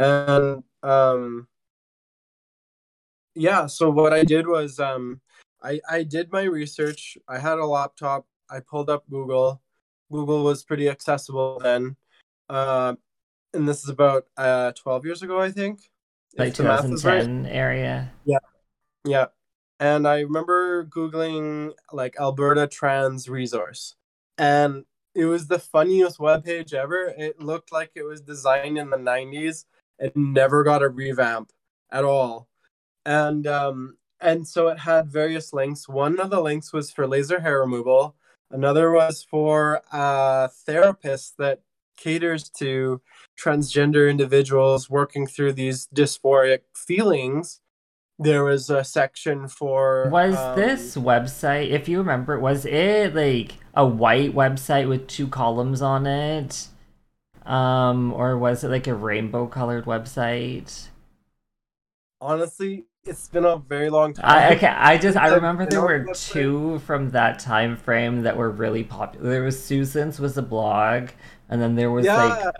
And um yeah, so what I did was um I I did my research. I had a laptop. I pulled up Google. Google was pretty accessible then. Uh, and this is about uh 12 years ago, I think. like if the math is right. 2010 area Yeah. Yeah. And I remember Googling like Alberta Trans Resource. And it was the funniest webpage ever. It looked like it was designed in the 90s. It never got a revamp at all. And um and so it had various links. One of the links was for laser hair removal. Another was for a therapist that caters to transgender individuals working through these dysphoric feelings there was a section for Was um, this website, if you remember, was it like a white website with two columns on it? Um, or was it like a rainbow colored website? honestly it's been a very long time I okay, I just I remember there were two from that time frame that were really popular. There was Susan's was a blog, and then there was yeah like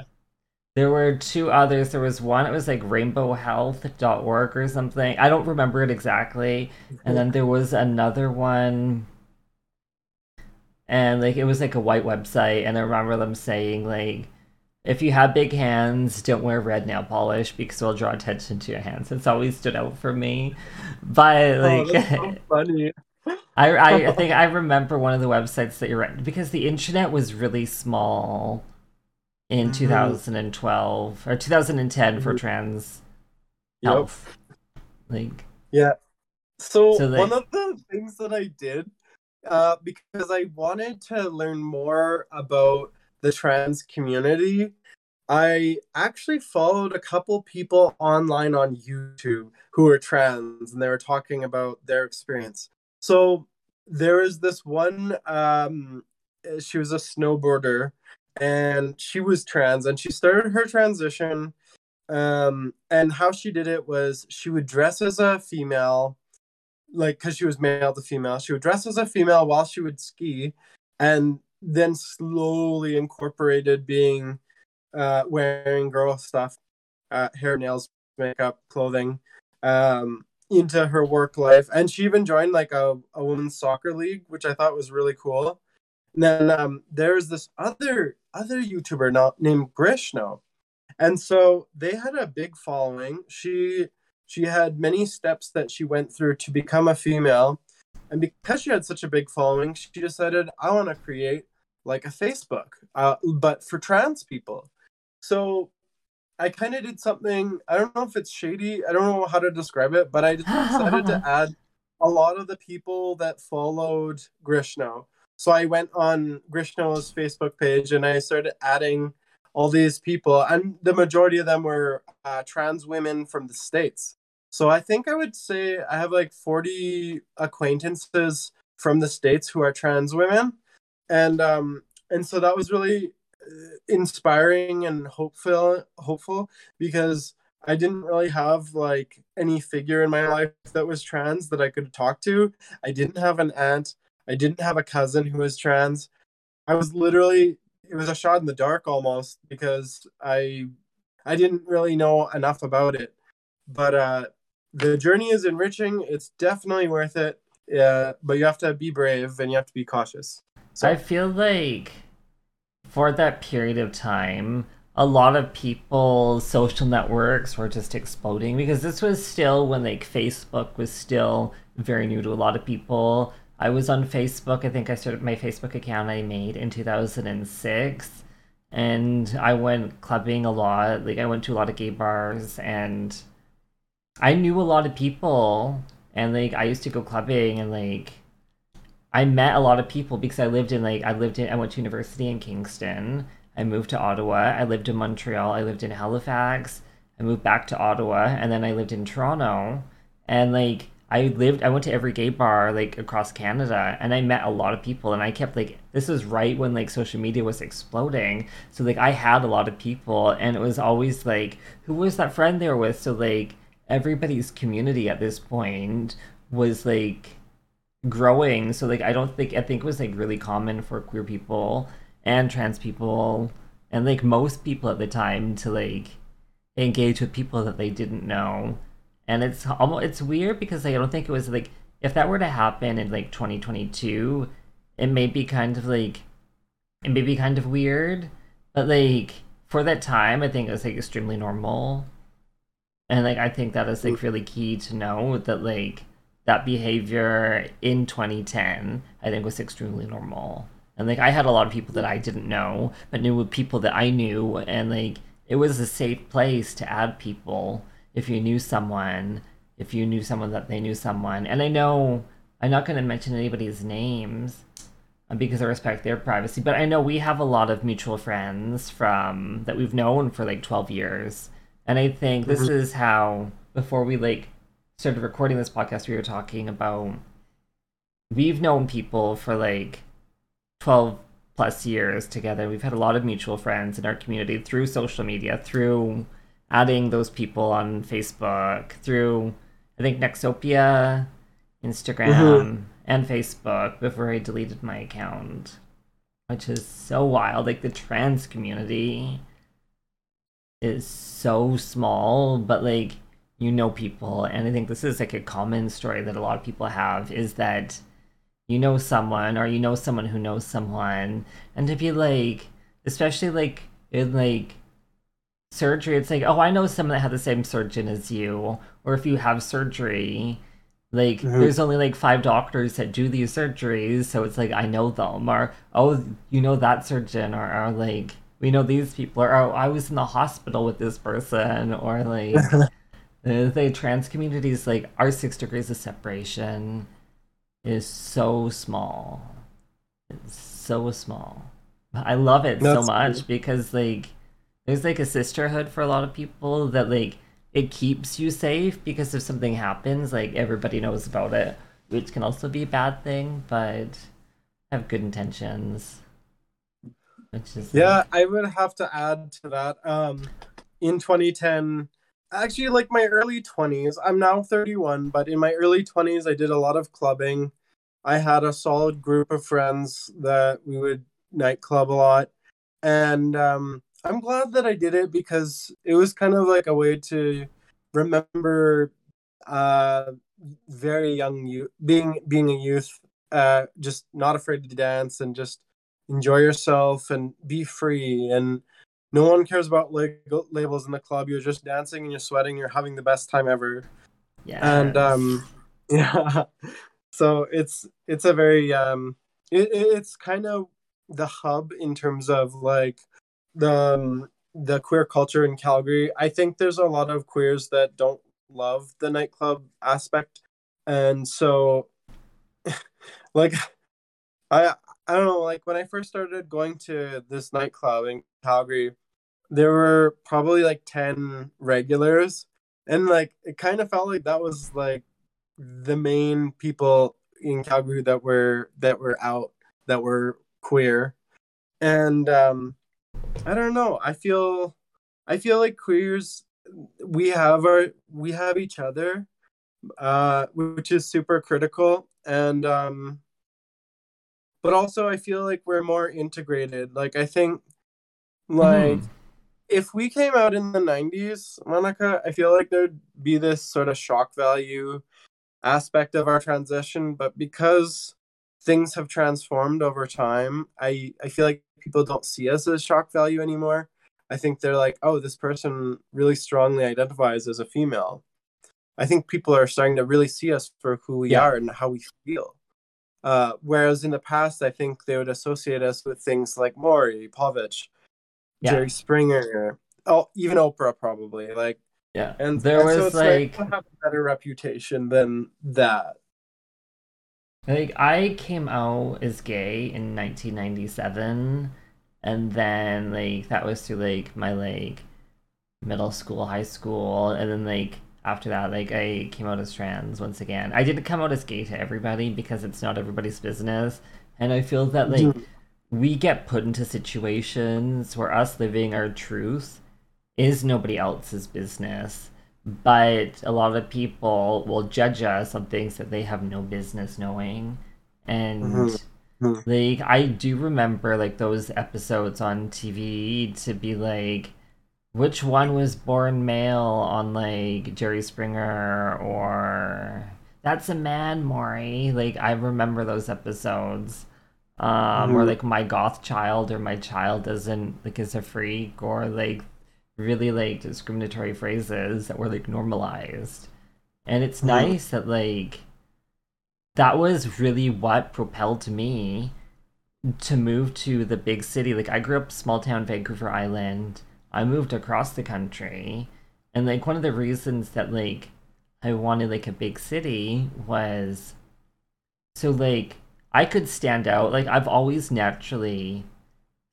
there were two others. There was one it was like rainbowhealth.org or something. I don't remember it exactly. And then there was another one and like it was like a white website and I remember them saying like if you have big hands, don't wear red nail polish because it'll draw attention to your hands. It's always stood out for me. But oh, like that's so funny I, I I think I remember one of the websites that you're right because the internet was really small in Mhm. 2012 or 2010 for Mhm. trans Yep. health. Like So, So they- one of the things that I did, uh, because I wanted to learn more about the trans community, I actually followed a couple people online on YouTube who were trans and they were talking about their experience. So there is this one, um, she was a snowboarder and she was trans and she started her transition. Um, and how she did it was she would dress as a female like because she was male to female she would dress as a female while she would ski and then slowly incorporated being uh, wearing girl stuff, uh, hair, nails, makeup, clothing, um, into her work life. And she even joined like a, a women's soccer league, which I thought was really cool. And then um, there's this other other YouTuber now, named Grishno. And so they had a big following. She she had many steps that she went through to become a female. And because she had such a big following, she decided, I want to create like a Facebook, uh, but for trans people. So I kind of did something. I don't know if it's shady. I don't know how to describe it, but I decided to add a lot of the people that followed Grishno. So I went on Grishno's Facebook page and I started adding all these people, and the majority of them were uh, trans women from the states. So I think I would say I have like 40 acquaintances from the states who are trans women, and um, and so that was really inspiring and hopeful hopeful because I didn't really have like any figure in my life that was trans that I could talk to. I didn't have an aunt. I didn't have a cousin who was trans. I was literally it was a shot in the dark almost because I I didn't really know enough about it. But uh the journey is enriching. It's definitely worth it. Yeah, but you have to be brave and you have to be cautious. So I feel like for that period of time, a lot of people's social networks were just exploding because this was still when like Facebook was still very new to a lot of people. I was on Facebook. I think I started my Facebook account I made in 2006 and I went clubbing a lot. Like I went to a lot of gay bars and I knew a lot of people and like I used to go clubbing and like I met a lot of people because I lived in like I lived in I went to university in Kingston. I moved to Ottawa. I lived in Montreal. I lived in Halifax. I moved back to Ottawa and then I lived in Toronto. And like I lived I went to every gay bar like across Canada and I met a lot of people and I kept like this was right when like social media was exploding. So like I had a lot of people and it was always like who was that friend there with? So like everybody's community at this point was like growing. So like I don't think I think it was like really common for queer people and trans people and like most people at the time to like engage with people that they didn't know. And it's almost it's weird because like, I don't think it was like if that were to happen in like 2022, it may be kind of like it may be kind of weird, but like for that time, I think it was like extremely normal. And like I think that is like really key to know that like that behavior in 2010 i think was extremely normal. And like i had a lot of people that i didn't know but knew people that i knew. And like it was a safe place to add people if you knew someone if you knew someone that they knew someone. And i know i'm not going to mention anybody's names uh, because i respect their privacy but i know we have a lot of mutual friends from that we've known for like 12 years and i think this mm-hmm. is how before we like started recording this podcast, we were talking about we've known people for like 12 plus years together. We've had a lot of mutual friends in our community through social media, through adding those people on Facebook, through I think Nexopia, Instagram, mm-hmm. and Facebook before I deleted my account, which is so wild. Like the trans community is so small, but like you know people and i think this is like a common story that a lot of people have is that you know someone or you know someone who knows someone and to be like especially like in like surgery it's like oh i know someone that had the same surgeon as you or if you have surgery like mm-hmm. there's only like five doctors that do these surgeries so it's like i know them or oh you know that surgeon or, or like we know these people or oh i was in the hospital with this person or like the trans communities like our six degrees of separation is so small. It's so small. I love it That's so much cool. because like there's like a sisterhood for a lot of people that like it keeps you safe because if something happens like everybody knows about it which can also be a bad thing but have good intentions which is yeah i would have to add to that. Um in 2010 actually like my early 20s i'm now 31 but in my early 20s i did a lot of clubbing. I had a solid group of friends that we would nightclub a lot, and um, I'm glad that I did it because it was kind of like a way to remember uh, very young youth being being a youth, uh, just not afraid to dance and just enjoy yourself and be free and no one cares about like labels in the club. You're just dancing and you're sweating. You're having the best time ever. Yeah and um yeah. So it's it's a very um it, it's kind of the hub in terms of like the um, the queer culture in Calgary. I think there's a lot of queers that don't love the nightclub aspect, and so like I I don't know like when I first started going to this nightclub in Calgary, there were probably like ten regulars, and like it kind of felt like that was like the main people in Calgary that were that were out that were queer, and um, I don't know. I feel I feel like queers we have our we have each other, uh, which is super critical, and um, but also I feel like we're more integrated. Like I think like. Mm if we came out in the 90s, Monica, I feel like there'd be this sort of shock value aspect of our transition, but because things have transformed over time, I I feel like people don't see us as shock value anymore. I think they're like, oh, this person really strongly identifies as a female. I think people are starting to really see us for who we yeah. are and how we feel. Uh, whereas in the past, I think they would associate us with things like Maury Povich, yeah. Jerry Springer, oh, even Oprah probably. Like yeah, and there and was so like have a better reputation than that. Like I came out as gay in 1997, and then like that was through like my like middle school, high school, and then like after that, like I came out as trans once again. I didn't come out as gay to everybody because it's not everybody's business, and I feel that like mm-hmm. we get put into situations where us living our truth is nobody else's business. But a lot of people will judge us on things that they have no business knowing. And mm-hmm. like I do remember like those episodes on TV to be like which one was born male on like Jerry Springer or that's a man Maury like I remember those episodes um mm-hmm. or like my goth child or my child doesn't like is a freak or like really like discriminatory phrases that were like normalized. And it's mm-hmm. nice that like that was really what propelled me to move to the big city. Like I grew up small town Vancouver Island. I moved across the country. And like one of the reasons that like I wanted like a big city was so like I could stand out. Like I've always naturally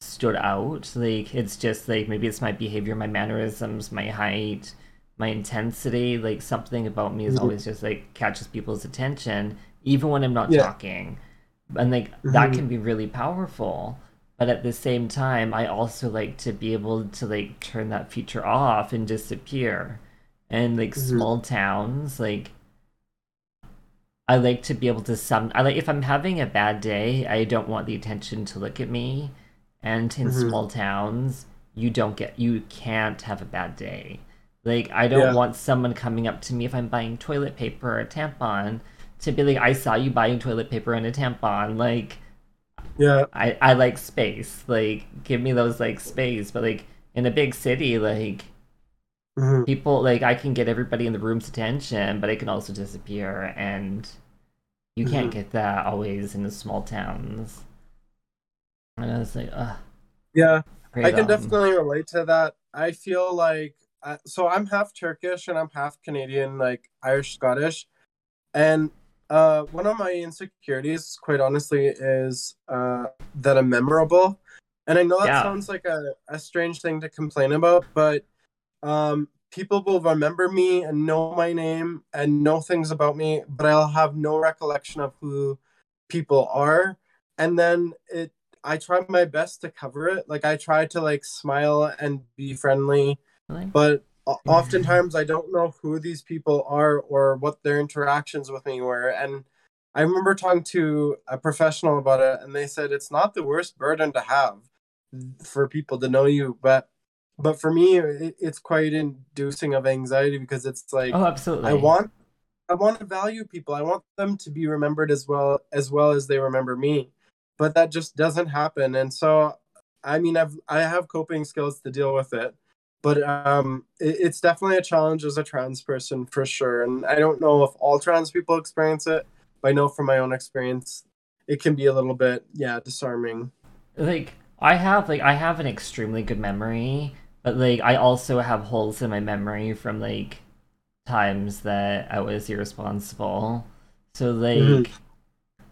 stood out. Like it's just like maybe it's my behavior, my mannerisms, my height, my intensity. Like something about me is mm-hmm. always just like catches people's attention, even when I'm not yeah. talking. And like mm-hmm. that can be really powerful. But at the same time, I also like to be able to like turn that feature off and disappear. And like mm-hmm. small towns, like I like to be able to some I like if I'm having a bad day, I don't want the attention to look at me and in mm-hmm. small towns you don't get you can't have a bad day like i don't yeah. want someone coming up to me if i'm buying toilet paper or a tampon to be like i saw you buying toilet paper and a tampon like yeah i i like space like give me those like space but like in a big city like mm-hmm. people like i can get everybody in the room's attention but i can also disappear and you mm-hmm. can't get that always in the small towns and I was like, ugh. Yeah, I can definitely relate to that. I feel like uh, so I'm half Turkish and I'm half Canadian, like Irish Scottish, and uh, one of my insecurities, quite honestly, is uh, that I'm memorable. And I know that yeah. sounds like a, a strange thing to complain about, but um, people will remember me and know my name and know things about me, but I'll have no recollection of who people are. And then it I try my best to cover it. Like I try to like smile and be friendly, but oftentimes I don't know who these people are or what their interactions with me were, and I remember talking to a professional about it, and they said it's not the worst burden to have for people to know you, but but for me, it, it's quite inducing of anxiety because it's like, oh, absolutely, I want I want to value people. I want them to be remembered as well as well as they remember me, but that just doesn't happen. And so, I mean, I've I have coping skills to deal with it, but um, it, it's definitely a challenge as a trans person for sure. And I don't know if all trans people experience it, but I know from my own experience, it can be a little bit yeah disarming. Like I have like I have an extremely good memory, but like I also have holes in my memory from like times that I was irresponsible. So like mm-hmm.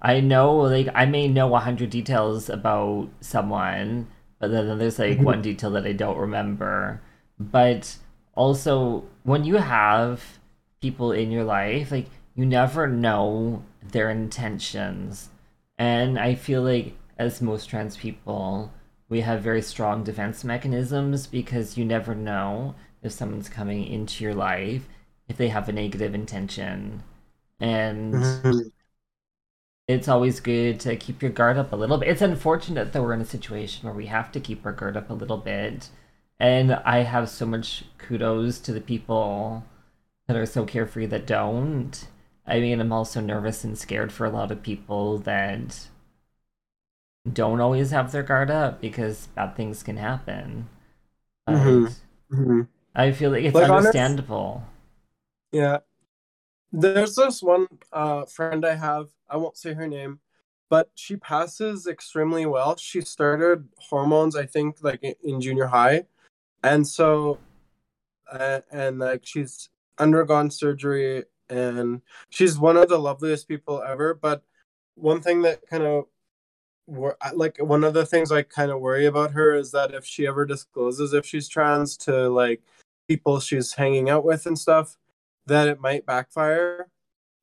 I know like I may know a hundred details about someone, but then there's like mm-hmm. one detail that I don't remember. But also when you have people in your life, like you never know their intentions. And I feel like as most trans people, we have very strong defense mechanisms because you never know if someone's coming into your life if they have a negative intention. And mm-hmm. it's always good to keep your guard up a little bit. It's unfortunate that we're in a situation where we have to keep our guard up a little bit. And I have so much kudos to the people that are so carefree that don't. I mean, I'm also nervous and scared for a lot of people that don't always have their guard up because bad things can happen. Mm-hmm. Mm-hmm. I feel like it's like understandable. Honest, yeah. There's this one uh, friend I have, I won't say her name, but she passes extremely well. She started hormones, I think, like in junior high. And so, uh, and like she's undergone surgery and she's one of the loveliest people ever. But one thing that kind of like one of the things I kind of worry about her is that if she ever discloses if she's trans to like people she's hanging out with and stuff, that it might backfire.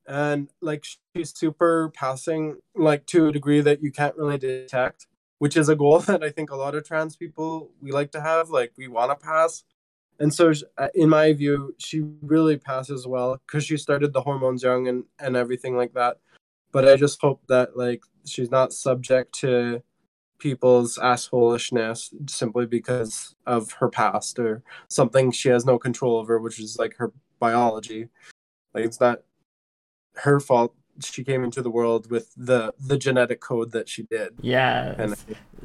And like she's super passing, like to a degree that you can't really detect, which is a goal that I think a lot of trans people we like to have. Like we want to pass. And so, uh, in my view, she really passes well because she started the hormones young and, and everything like that. But I just hope that like she's not subject to people's assholishness simply because of her past or something she has no control over, which is like her biology. Like it's not her fault she came into the world with the the genetic code that she did. Yeah. And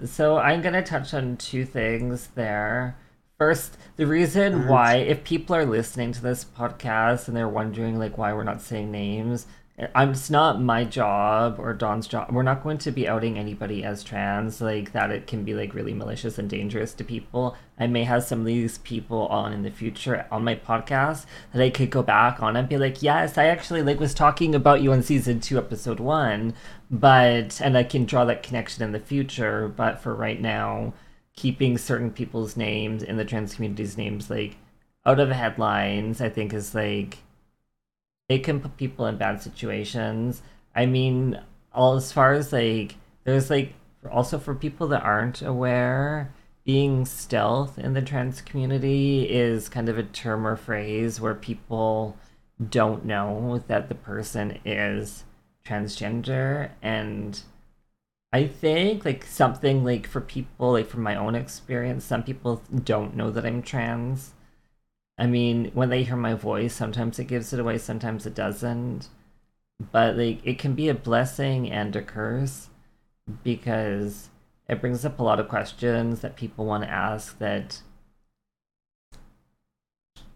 so I'm gonna touch on two things there. First, the reason mm-hmm. why, if people are listening to this podcast and they're wondering like why we're not saying names, I'm, it's not my job or Don's job. We're not going to be outing anybody as trans, like that. It can be like really malicious and dangerous to people. I may have some of these people on in the future on my podcast that I could go back on and be like, yes, I actually like was talking about you on season two, episode one, but and I can draw that connection in the future. But for right now, keeping certain people's names in the trans community's names like out of headlines, I think is like it can put people in bad situations. I mean, all as far as like there's like also for people that aren't aware, being stealth in the trans community is kind of a term or phrase where people don't know that the person is transgender and I think like something like for people like from my own experience, some people don't know that I'm trans I mean, when they hear my voice, sometimes it gives it away, sometimes it doesn't. But like it can be a blessing and a curse because it brings up a lot of questions that people want to ask that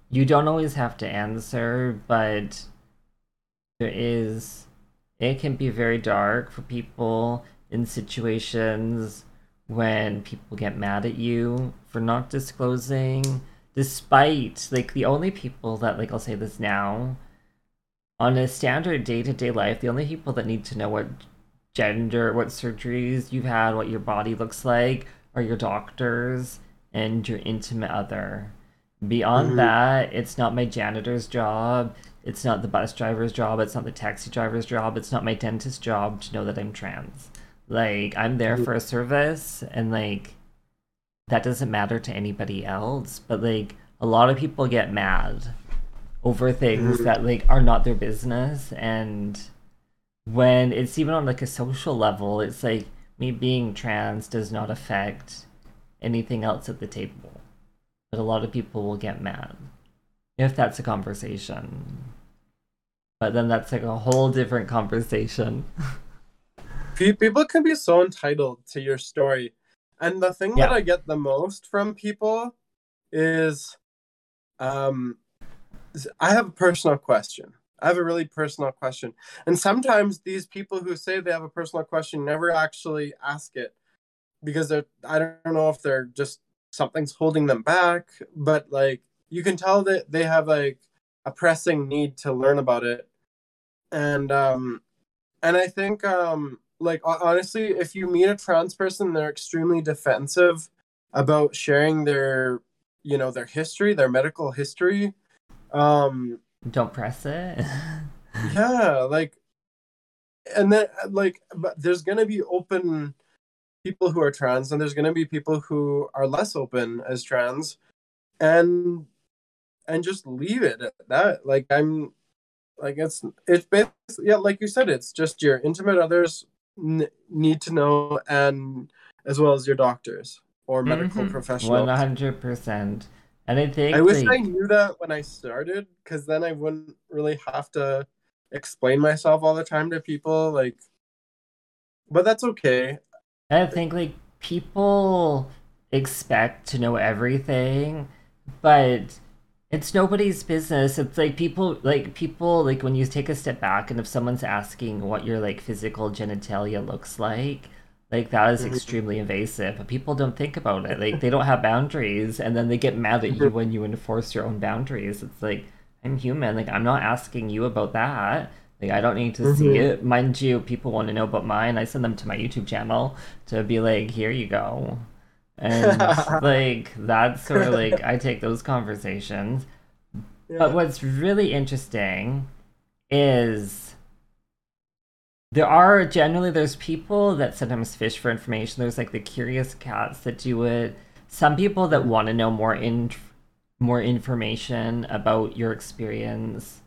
you don't always have to answer, but there is it can be very dark for people in situations when people get mad at you for not disclosing despite like the only people that like I'll say this now on a standard day-to-day life the only people that need to know what gender what surgeries you've had what your body looks like are your doctors and your intimate other beyond mm-hmm. that it's not my janitor's job it's not the bus driver's job it's not the taxi driver's job it's not my dentist's job to know that i'm trans like i'm there mm-hmm. for a service and like that doesn't matter to anybody else but like a lot of people get mad over things mm-hmm. that like are not their business and when it's even on like a social level, it's like me being trans does not affect anything else at the table. But a lot of people will get mad if that's a conversation. But then that's like a whole different conversation. people can be so entitled to your story. And the thing yeah. that I get the most from people is um I have a personal question. I have a really personal question. And sometimes these people who say they have a personal question never actually ask it because they're I don't know if they're just something's holding them back, but like you can tell that they have like a pressing need to learn about it. And um and I think um like honestly if you meet a trans person they're extremely defensive about sharing their you know their history, their medical history. Um don't press it. yeah, like and then like but there's going to be open people who are trans and there's going to be people who are less open as trans and and just leave it at that like i'm like it's it's basically yeah like you said it's just your intimate others n- need to know and as well as your doctors or medical mm-hmm. professionals. 100% and i think i wish like... i knew that when i started because then i wouldn't really have to explain myself all the time to people like but that's okay. I think like people expect to know everything, but it's nobody's business. It's like people like people like when you take a step back and if someone's asking what your like physical genitalia looks like, like that is mm-hmm. extremely invasive. But people don't think about it. Like they don't have boundaries and then they get mad at you mm-hmm. when you enforce your own boundaries. It's like I'm human. Like I'm not asking you about that. Like I don't need to mm-hmm. see it. Mind you, people want to know about mine. I send them to my YouTube channel to be like, here you go. And like that's sort of like I take those conversations. Yeah. But what's really interesting is there are generally there's people that sometimes fish for information. There's like the curious cats that do it. Some people that want to know more in more information about your experience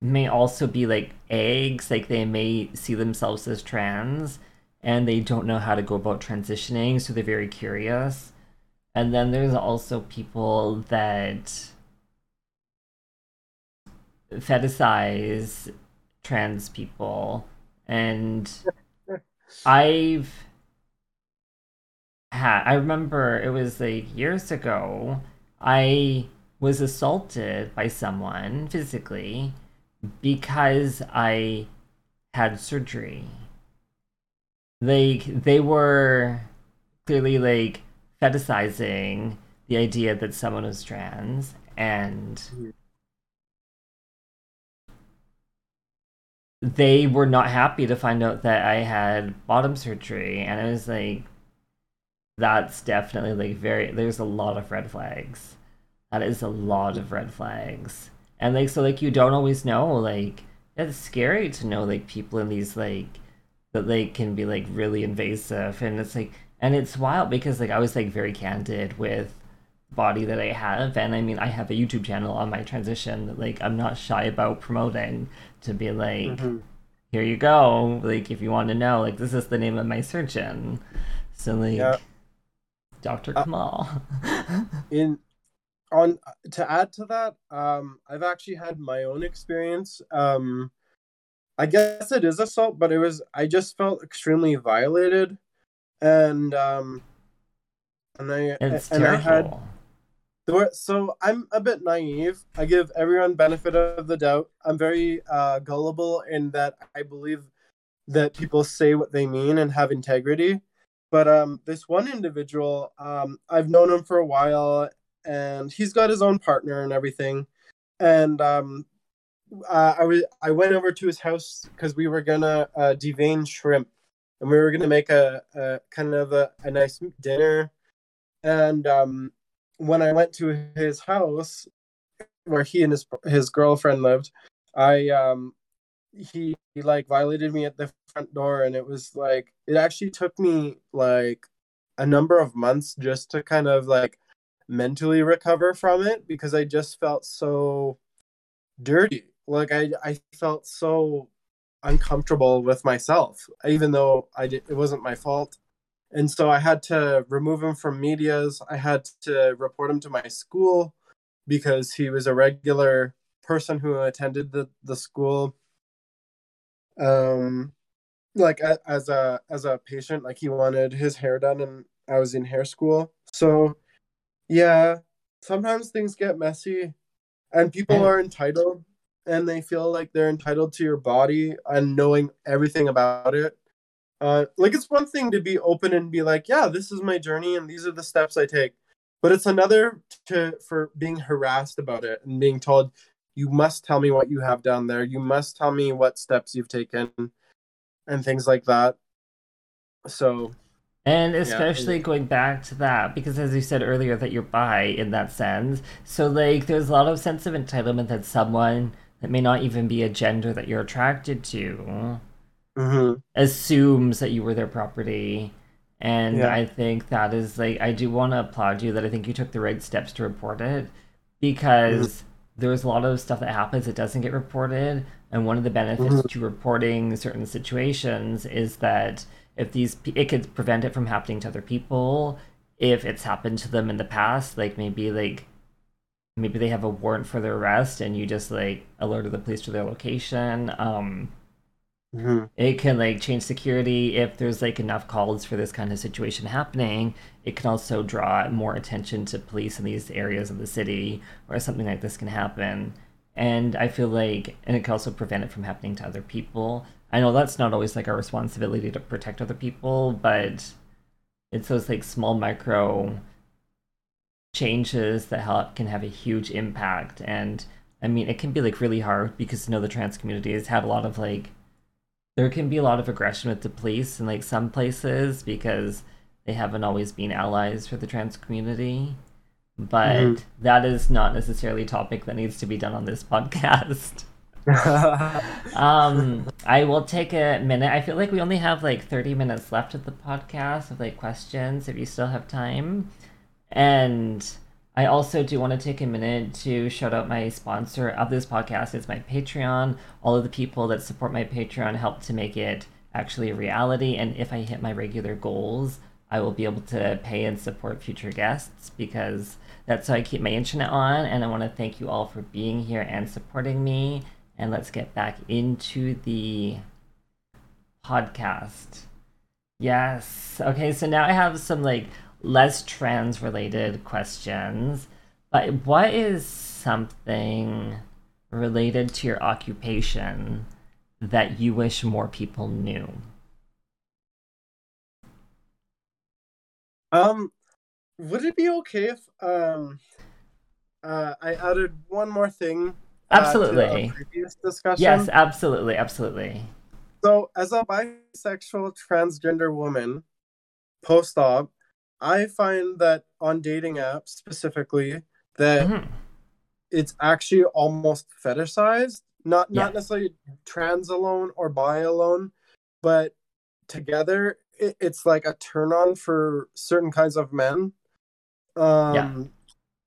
may also be like eggs, like they may see themselves as trans and they don't know how to go about transitioning, so they're very curious. And then there's also people that fetishize trans people and I've had I remember it was like years ago I was assaulted by someone physically because I had surgery. Like they were clearly like fetishizing the idea that someone was trans and they were not happy to find out that I had bottom surgery and I was like that's definitely like very there's a lot of red flags. That is a lot of red flags and like so like you don't always know like it's scary to know like people in these like that they can be like really invasive and it's like and it's wild because like I was like very candid with body that I have and I mean I have a YouTube channel on my transition that like I'm not shy about promoting to be like mm-hmm. here you go like if you want to know like this is the name of my surgeon so like yeah. Dr. Uh, Kamal in on to add to that, um, I've actually had my own experience. Um, I guess it is assault, but it was I just felt extremely violated, and um, and I it's and terrible. I had. So I'm a bit naive. I give everyone benefit of the doubt. I'm very uh, gullible in that I believe that people say what they mean and have integrity. But um, this one individual, um, I've known him for a while, and he's got his own partner and everything. And um, uh, I was I went over to his house because we were gonna uh, devein shrimp, and we were gonna make a, a kind of a, a nice dinner. And um, when I went to his house, where he and his his girlfriend lived, I um, he, he like violated me at the front door, and it was like it actually took me like a number of months just to kind of like mentally recover from it because I just felt so dirty. Like I I felt so uncomfortable with myself, even though I did, it wasn't my fault. And so I had to remove him from medias. I had to report him to my school because he was a regular person who attended the, the school. Um, like a, as a as a patient, like he wanted his hair done, and I was in hair school. So, yeah, sometimes things get messy, and people are entitled and they feel like they're entitled to your body and knowing everything about it. Uh, like it's one thing to be open and be like, yeah, this is my journey and these are the steps I take. But it's another to for being harassed about it and being told, you must tell me what you have down there. You must tell me what steps you've taken and things like that. So and especially yeah. going back to that, because as you said earlier, that you're bi in that sense. So, like, there's a lot of sense of entitlement that someone that may not even be a gender that you're attracted to mm-hmm. assumes that you were their property. And yeah. I think that is like, I do want to applaud you that I think you took the right steps to report it because mm-hmm. there's a lot of stuff that happens that doesn't get reported. And one of the benefits mm-hmm. to reporting certain situations is that if these, it could prevent it from happening to other people if it's happened to them in the past, like maybe like maybe they have a warrant for their arrest and you just like alerted the police to their location um mm-hmm. it can like change security. If there's like enough calls for this kind of situation happening it can also draw more attention to police in these areas of the city where something like this can happen. And i feel like and it can also prevent it from happening to other people. I know that's not always like our responsibility to protect other people but it's those like small micro changes that help can have a huge impact. And i mean it can be like really hard because you know the trans community has had a lot of like there can be a lot of aggression with the police in like some places because they haven't always been allies for the trans community. But mm-hmm. that is not necessarily a topic that needs to be done on this podcast. Um i will take a minute. I feel like we only have like 30 minutes left of the podcast of like questions if you still have time and I also do want to take a minute to shout out my sponsor of this podcast. It's my Patreon. All of the people that support my Patreon help to make it actually a reality. And if I hit my regular goals, I will be able to pay and support future guests because that's how I keep my internet on. And I want to thank you all for being here and supporting me. And let's get back into the podcast. Yes. Okay, so now I have some like less trans related questions. But what is something related to your occupation that you wish more people knew? Um, would it be okay if um, uh, I added one more thing? Uh, absolutely. previous discussion. Yes, absolutely, absolutely. So, as a bisexual transgender woman, post-op, I find that on dating apps specifically that mm-hmm. it's actually almost fetishized. Not yeah. not necessarily trans alone or bi alone, but together it, it's like a turn on for certain kinds of men. Um yeah.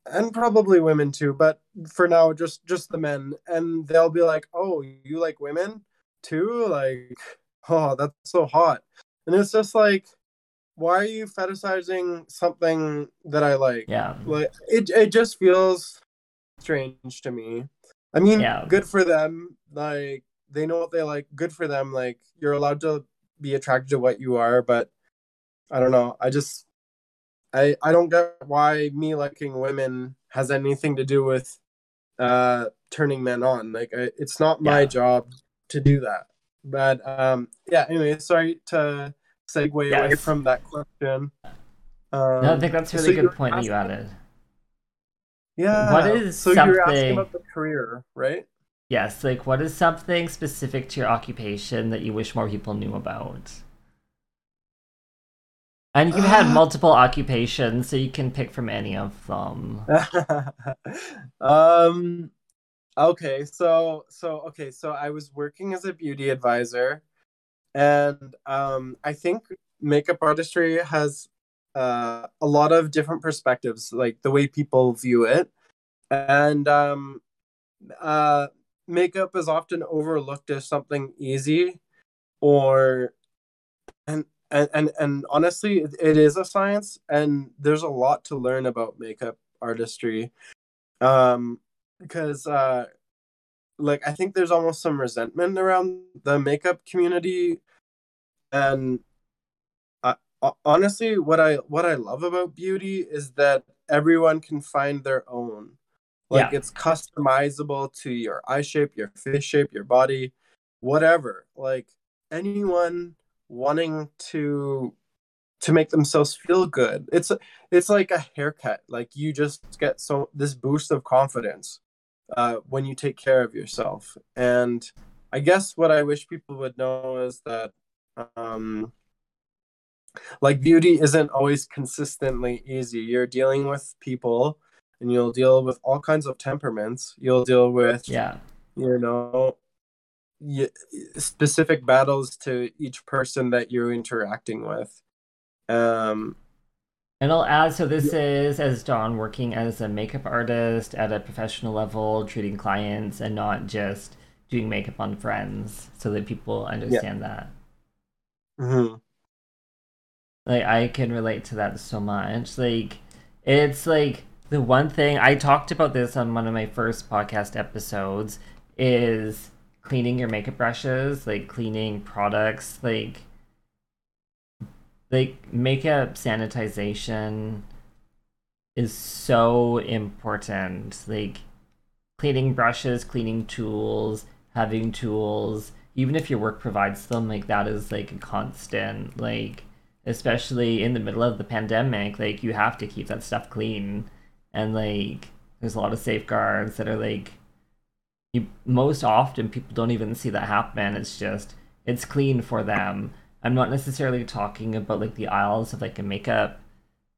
and probably women too, but for now just just the men and they'll be like, "Oh, you like women too?" Like, "Oh, that's so hot." And it's just like why are you fetishizing something that I like? Yeah. Like it it just feels strange to me. I mean, yeah. good for them. Like they know what they like. Good for them. Like you're allowed to be attracted to what you are, but I don't know. I just I I don't get why me liking women has anything to do with uh turning men on. Like I, it's not my yeah. job to do that. But um yeah, anyway, sorry to segue yes. away from that question. Um, no, I think that's a really so good point asking, that you added. Yeah. What is so something... you're asking about the career, right? Yes, like what is something specific to your occupation that you wish more people knew about? And you've had multiple occupations, so you can pick from any of them. um okay, so so okay, so I was working as a beauty advisor and um, I think makeup artistry has uh, a lot of different perspectives, like the way people view it, and um, uh, makeup is often overlooked as something easy or and and and, and honestly it, is a science and there's a lot to learn about makeup artistry. Um because uh like i think there's almost some resentment around the makeup community. And uh, honestly what i what i love about beauty is that everyone can find their own. Like yeah. it's customizable to your eye shape your face shape your body whatever. Like anyone wanting to to make themselves feel good it's it's like a haircut. Like you just get so this boost of confidence uh, when you take care of yourself. And i guess what i wish people would know is that um like beauty isn't always consistently easy. You're dealing with people and you'll deal with all kinds of temperaments. You'll deal with yeah. you know specific battles to each person that you're interacting with. Um and I'll add so this yeah. is as Dawn working as a makeup artist at a professional level, treating clients and not just doing makeup on friends so that people understand yeah. that. Mm-hmm. Like I can relate to that so much. Like it's like the one thing I talked about this on one of my first podcast episodes is cleaning your makeup brushes, like cleaning products, like like makeup sanitization is so important. Like cleaning brushes, cleaning tools, having tools, even if your work provides them, like that is like a constant, like especially in the middle of the pandemic, like you have to keep that stuff clean. And like there's a lot of safeguards that are like you most often people don't even see that happen. It's just it's clean for them. I'm not necessarily talking about like the aisles of like a makeup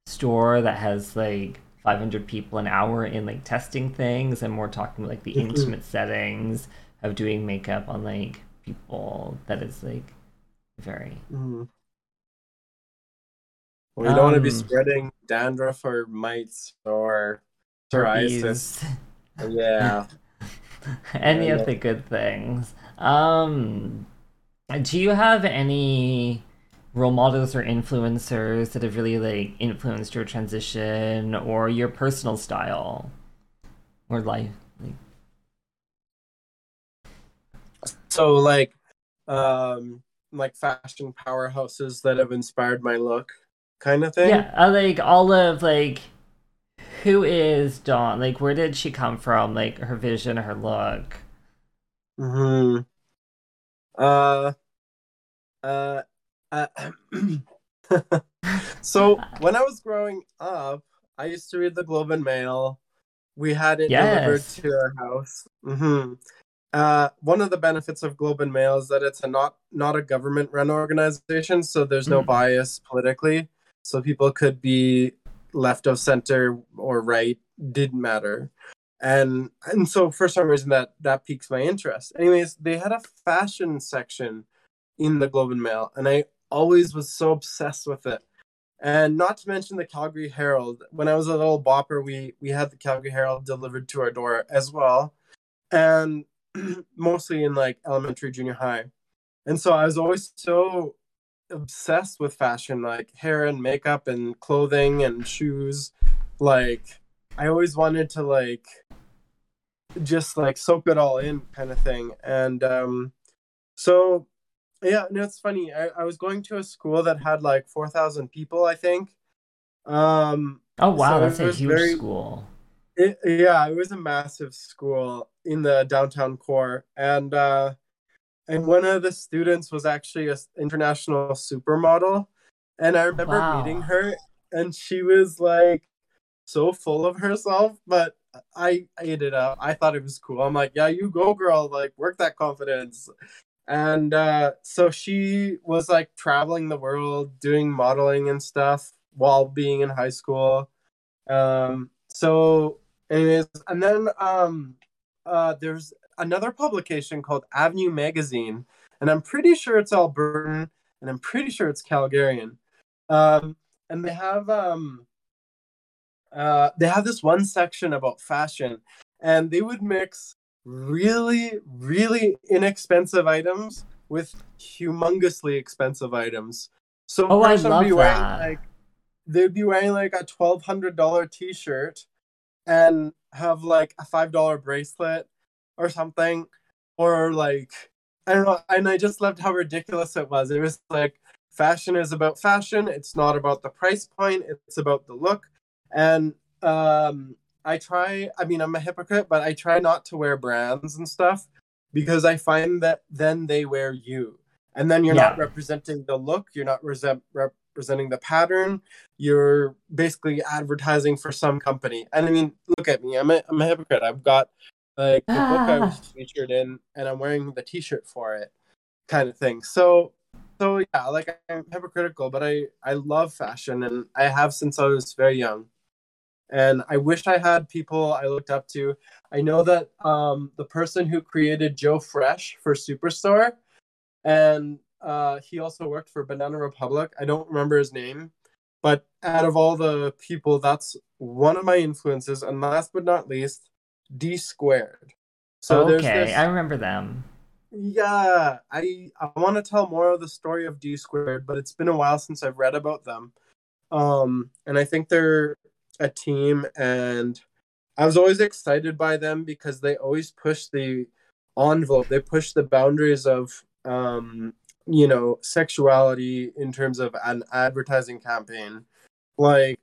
store that has like 500 people an hour in like testing things. and more talking like the mm-hmm. intimate settings of doing makeup on like people that is like very. Mm-hmm. Well, you don't um, want to be spreading dandruff or mites or psoriasis. yeah. any of the good things. Um, do you have any role models or influencers that have really like influenced your transition or your personal style or life? So like, um, like fashion powerhouses that have inspired my look, kind of thing. Yeah, uh, like all of like who is Dawn? Like, where did she come from? Like, her vision, her look. Hmm. Uh. Uh. uh so when I was growing up, I used to read the Globe and Mail. We had it yes. delivered to our house. Mm-hmm. Uh, one of the benefits of Globe and Mail is that it's a not not a government run organization, so there's no mm. bias politically. So people could be left of center or right didn't matter and and so for some reason that that piques my interest anyways they had a fashion section in the globe and mail and i always was so obsessed with it and not to mention the calgary herald when i was a little bopper we we had the calgary herald delivered to our door as well and mostly in like elementary junior high and so i was always so obsessed with fashion, like hair and makeup and clothing and shoes. Like I always wanted to like just like soak it all in kind of thing. And um so yeah, no, it's funny. I, I was going to a school that had like four thousand people, I think. Um Oh wow, so that's a huge very, school. It, yeah, it was a massive school in the downtown core. And uh and one of the students was actually an international supermodel and i remember wow. meeting her and she was like so full of herself but i ate it up i thought it was cool i'm like yeah you go girl like work that confidence and uh, so she was like traveling the world doing modeling and stuff while being in high school um so anyways and then um uh there's another publication called Avenue Magazine, and I'm pretty sure it's Albertan, and I'm pretty sure it's Calgarian. Um, and they have um, uh, they have this one section about fashion, and they would mix really, really inexpensive items with humongously expensive items. So Oh, I love be wearing that. like they'd be wearing like a twelve hundred dollar t shirt and have like a five dollar bracelet or something. Or like I don't know, and I just loved how ridiculous it was. It was like fashion is about fashion, it's not about the price point, it's about the look. And um I try I mean I'm a hypocrite, but I try not to wear brands and stuff because I find that then they wear you. And then you're Yeah. not representing the look, you're not resent, representing the pattern, you're basically advertising for some company. And I mean, look at me, I'm a, I'm a hypocrite. I've got like the book I was ah. featured in, and I'm wearing the t shirt for it, kind of thing. So, so yeah, like I'm hypocritical, but I, I love fashion and I have since I was very young and I wish I had people I looked up to. I know that um, the person who created Joe Fresh for Superstore, and uh, he also worked for Banana Republic. I don't remember his name, but out of all the people, that's one of my influences. And last but not least, D Squared. So there's okay, this. I remember them. Yeah, I I want to tell more of the story of D Squared, but it's been a while since I've read about them. Um, and I think they're a team, and I was always excited by them because they always push the envelope. They push the boundaries of um, you know, sexuality in terms of an advertising campaign. Like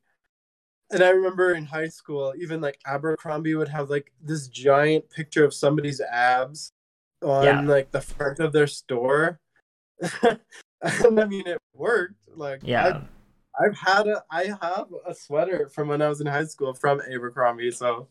and I remember in high school, even like Abercrombie would have like this giant picture of somebody's abs on Yeah. like the front of their store. and I mean, it worked. Like, Yeah. I've, had a, I have a sweater from when I was in high school from Abercrombie. So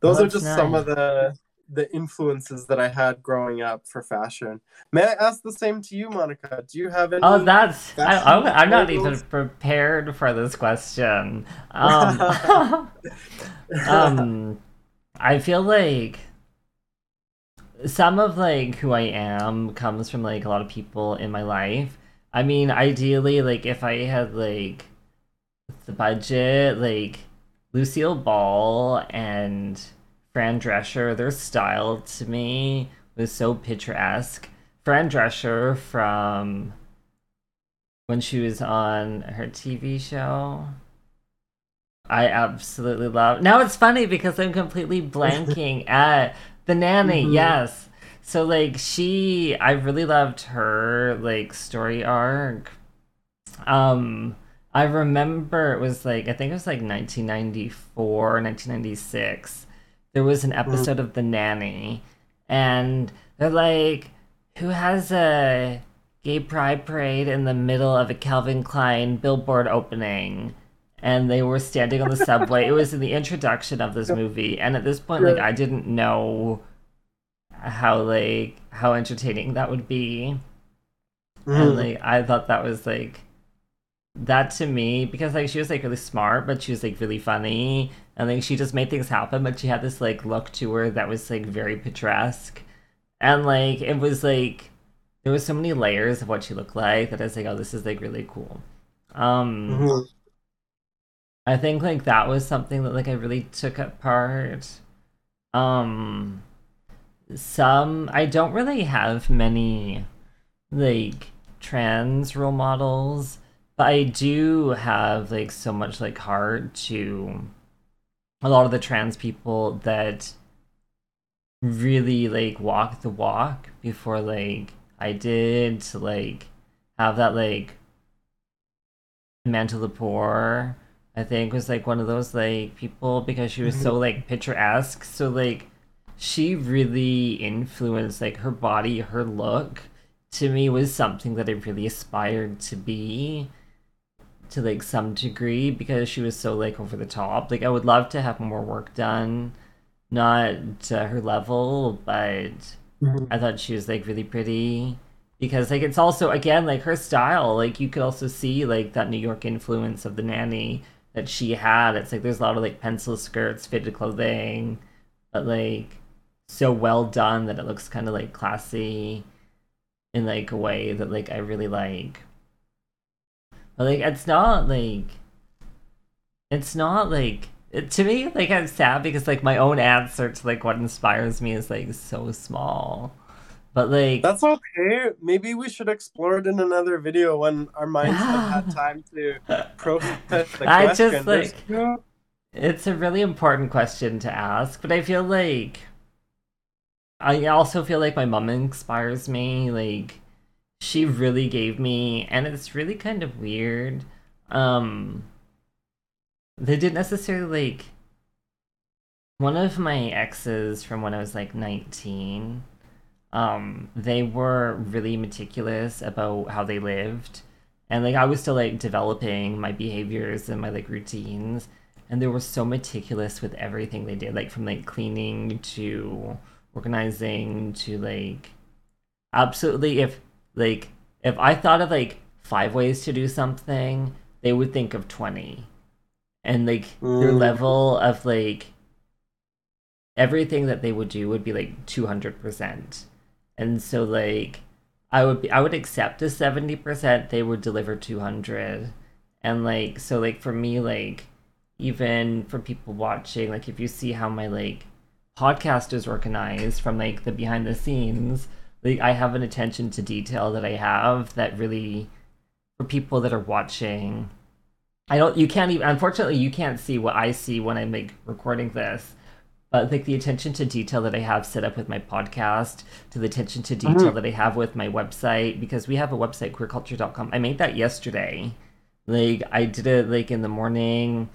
those are just some of the the influences that I had growing up for fashion. May I ask the same to you, Monica? Do you have any? Oh, that's I, I'm, I'm not even prepared for this question. Um, um, I feel like some of like who I am comes from like a lot of people in my life. I mean, ideally, like if I had like the budget, like Lucille Ball and Fran Drescher, their style to me was so picturesque. Fran Drescher from when she was on her TV show. I absolutely love. Now it's funny because I'm completely blanking at the nanny. Mhm. Yes. So like she I really loved her like story arc. Um I remember it was like I think it was like 1994, 1996. There was an episode of The Nanny and they're like who has a gay pride parade in the middle of a Calvin Klein billboard opening and they were standing on the subway. it was in the introduction of this movie and at this point like I didn't know how like how entertaining that would be and Mhm. like I thought that was like that to me because like she was like really smart but she was like really funny and like she just made things happen but she had this like look to her that was like very picturesque and like it was like there was so many layers of what she looked like that I was like oh this is like really cool um Mhm. I think like that was something that like I really took apart. Um some I don't really have many like trans role models, but I do have like so much like heart to a lot of the trans people that really like walk the walk before like I did to like have that like Amanda Lepore, I think was like one of those like people because she was so mm-hmm. like picturesque. So like she really influenced like her body, her look to me was something that I really aspired to be to like some degree because she was so like over the top. Like I would love to have more work done, not to her level, but Mhm. I thought she was like really pretty because like it's also again like her style like you could also see like that New York influence of the nanny that she had it's like there's a lot of like pencil skirts fitted clothing but like so well done that it looks kind of like classy in like a way that like I really like but like it's not like it's not like it, to me, like I'm sad because like my own answer to like what inspires me is like so small. But like That's okay. Maybe we should explore it in another video when our minds have had time to process the I question. just, There's- like- it's a really important question to ask, but I feel like I also feel like my mom inspires me. Like she really gave me, and it's really kind of weird. Um, they didn't necessarily like one of my exes from when I was like 19. Um, they were really meticulous about how they lived, and like I was still like developing my behaviors and my like routines, and they were so meticulous with everything they did, like from like cleaning to organizing to like absolutely if like if I thought of like five ways to do something, they would think of 20. And like their Mm. level of like everything that they would do would be like 200%. And so like I would be I would accept a 70%, they would deliver 200. And like so like for me like even for people watching like if you see how my like podcast is organized from like the behind the scenes like i have an attention to detail that i have that really for people that are watching i don't you can't even unfortunately you can't see what i see when i'm like recording this but like the attention to detail that i have set up with my podcast to the attention to detail Mhm. that i have with my website because we have a website queercultured.com i made that yesterday. Like i did it like in the morning.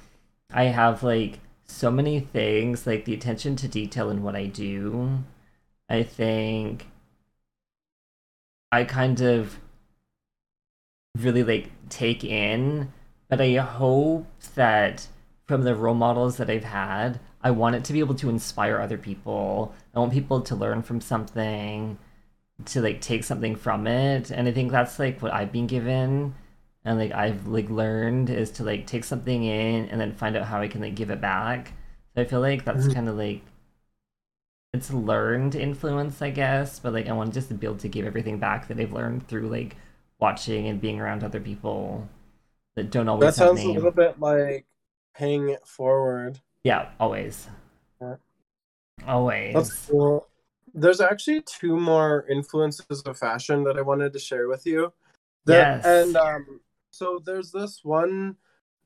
I have like so many things like the attention to detail in what i do i think i kind of really like take in but i hope that from the role models that i've had i want it to be able to inspire other people. I want people to learn from something to like take something from it and i think that's like what i've been given and like i've like learned is to like take something in and then find out how i can like give it back so i feel like that's Mhm. kind of like it's learned influence i guess but like i want to just to be able to give everything back that i've learned through like watching and being around other people that don't always That sounds a little bit like paying it forward. yeah always Yeah. always That's cool. There's actually two more influences of fashion that I wanted to share with you. The- Yes. And um, so there's this one.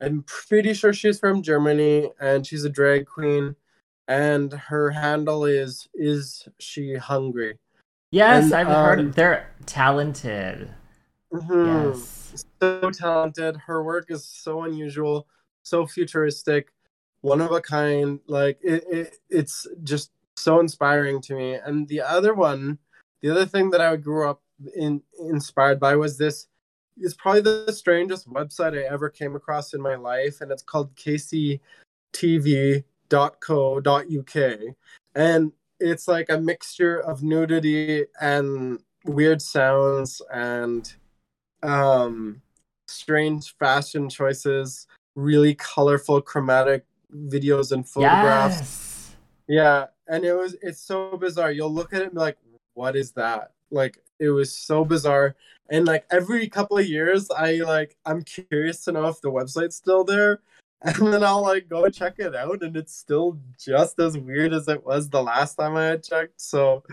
I'm pretty sure she's from Germany, and she's a drag queen, and her handle is "Is she hungry?" yes and, i've heard um, they're talented Mhm. yes so talented. Her work is so unusual, so futuristic, one of a kind. Like it, it it's just so inspiring to me. And the other one, the other thing that I grew up in inspired by was this is probably the strangest website I ever came across in my life, and it's called kctv.co.uk. And it's like a mixture of nudity and weird sounds and um strange fashion choices really colorful chromatic videos and photographs. Yes. Yeah and it was it's so bizarre. You'll look at it and be like what is that? Like it was so bizarre. And like every couple of years i like i'm curious to know if the website's still there. And then i'll like go check it out and it's still just as weird as it was the last time i had checked. So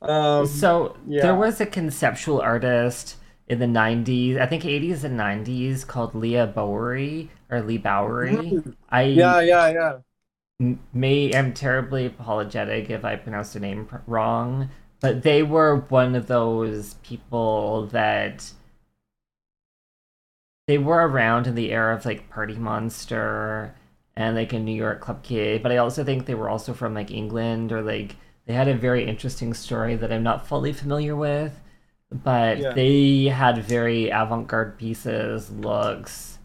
um so yeah. there was a conceptual artist in the 90s i think 80s and 90s called leah bowery or leigh bowery. Mhm. i yeah yeah yeah. may am terribly apologetic if i pronounced the name pr- wrong but they were one of those people that they were around in the era of like party monster and like a new york club kid but i also think they were also from like england or like they had a very interesting story that i'm not fully familiar with but Yeah. they had very avant-garde pieces looks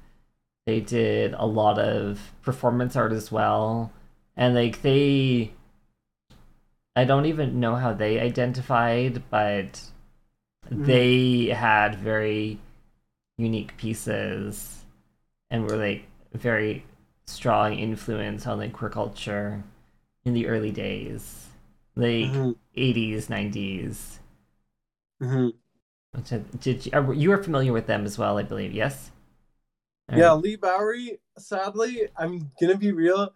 they did a lot of performance art as well and like they i don't even know how they identified but Mhm. they had very unique pieces and were like very strong influence on like queer culture in the early days like Mhm. 80s 90s Mhm. which did you, are, you were familiar with them as well i believe yes Yeah, Leigh Bowery. Sadly, I'm gonna be real.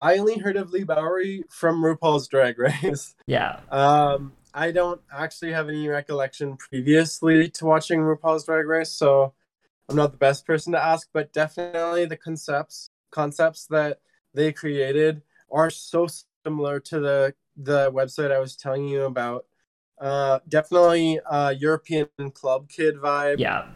I only heard of Leigh Bowery from RuPaul's Drag Race. Yeah. Um, I don't actually have any recollection previously to watching RuPaul's Drag Race, so I'm not the best person to ask. But definitely the concepts concepts that they created are so similar to the the website I was telling you about. Uh, definitely uh, European club kid vibe. Yeah.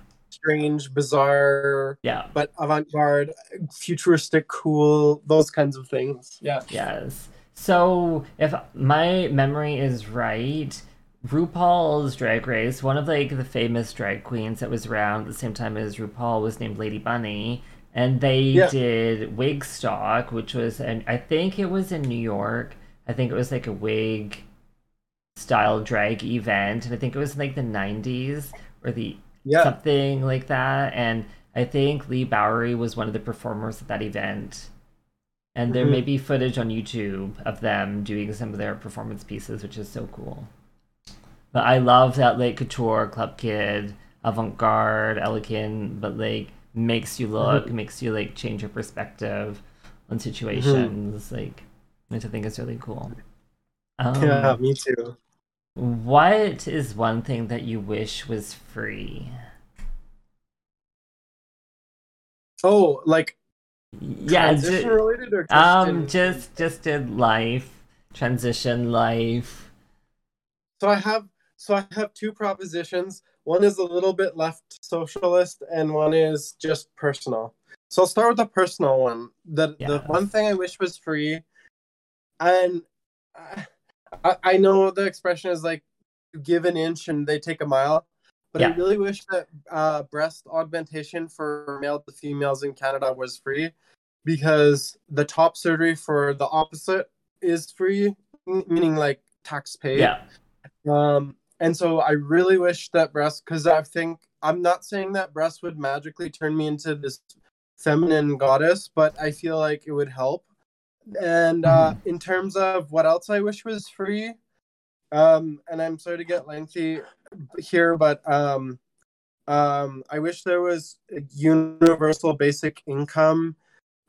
Strange, bizarre, Yeah. but avant-garde, futuristic, cool, those kinds of things. Yeah. Yes. So, if my memory is right, RuPaul's Drag Race, one of like the famous drag queens that was around at the same time as RuPaul was named Lady Bunny, and they Yeah. did Wigstock, which was, and I think it was in New York. I think it was like a wig style drag event, and I think it was in like the '90s or the Yeah. something like that. And I think Leigh Bowery was one of the performers at that event. And there Mhm. may be footage on YouTube of them doing some of their performance pieces, which is so cool. But I love that like couture, club kid, avant garde, elegant, but like makes you look, makes you like change your perspective on situations, like which I think is really cool. Um, yeah, me too. What is one thing that you wish was free? Oh, like Yeah, transition ju- related or just um, in- just just in life, transition life. so I have so I have two propositions. One is a little bit left socialist, and one is just personal. So I'll start with the personal one. The the one thing I wish was free, and I, I- I know the expression is like you give an inch and they take a mile, but I really wish that uh, breast augmentation for male to females in Canada was free, because the top surgery for the opposite is free, meaning like tax paid. Yeah, Um, and so I really wish that breast, because I think I'm not saying that breast would magically turn me into this feminine goddess, but I feel like it would help. And uh, in terms of what else I wish was free, um, and I'm sorry to get lengthy here, but um, um, I wish there was a universal basic income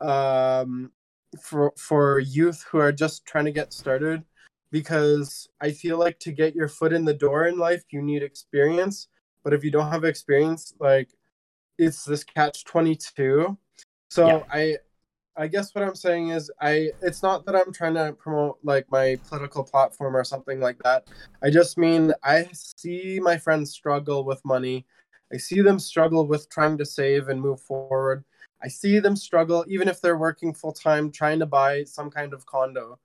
um, for for youth who are just trying to get started because I feel like to get your foot in the door in life, you need experience. But if you don't have experience, like it's this catch twenty two. So Yeah. I, I guess what I'm saying is I. It's not that I'm trying to promote like my political platform or something like that. I just mean I see my friends struggle with money. I see them struggle with trying to save and move forward. I see them struggle even if they're working full time trying to buy some kind of condo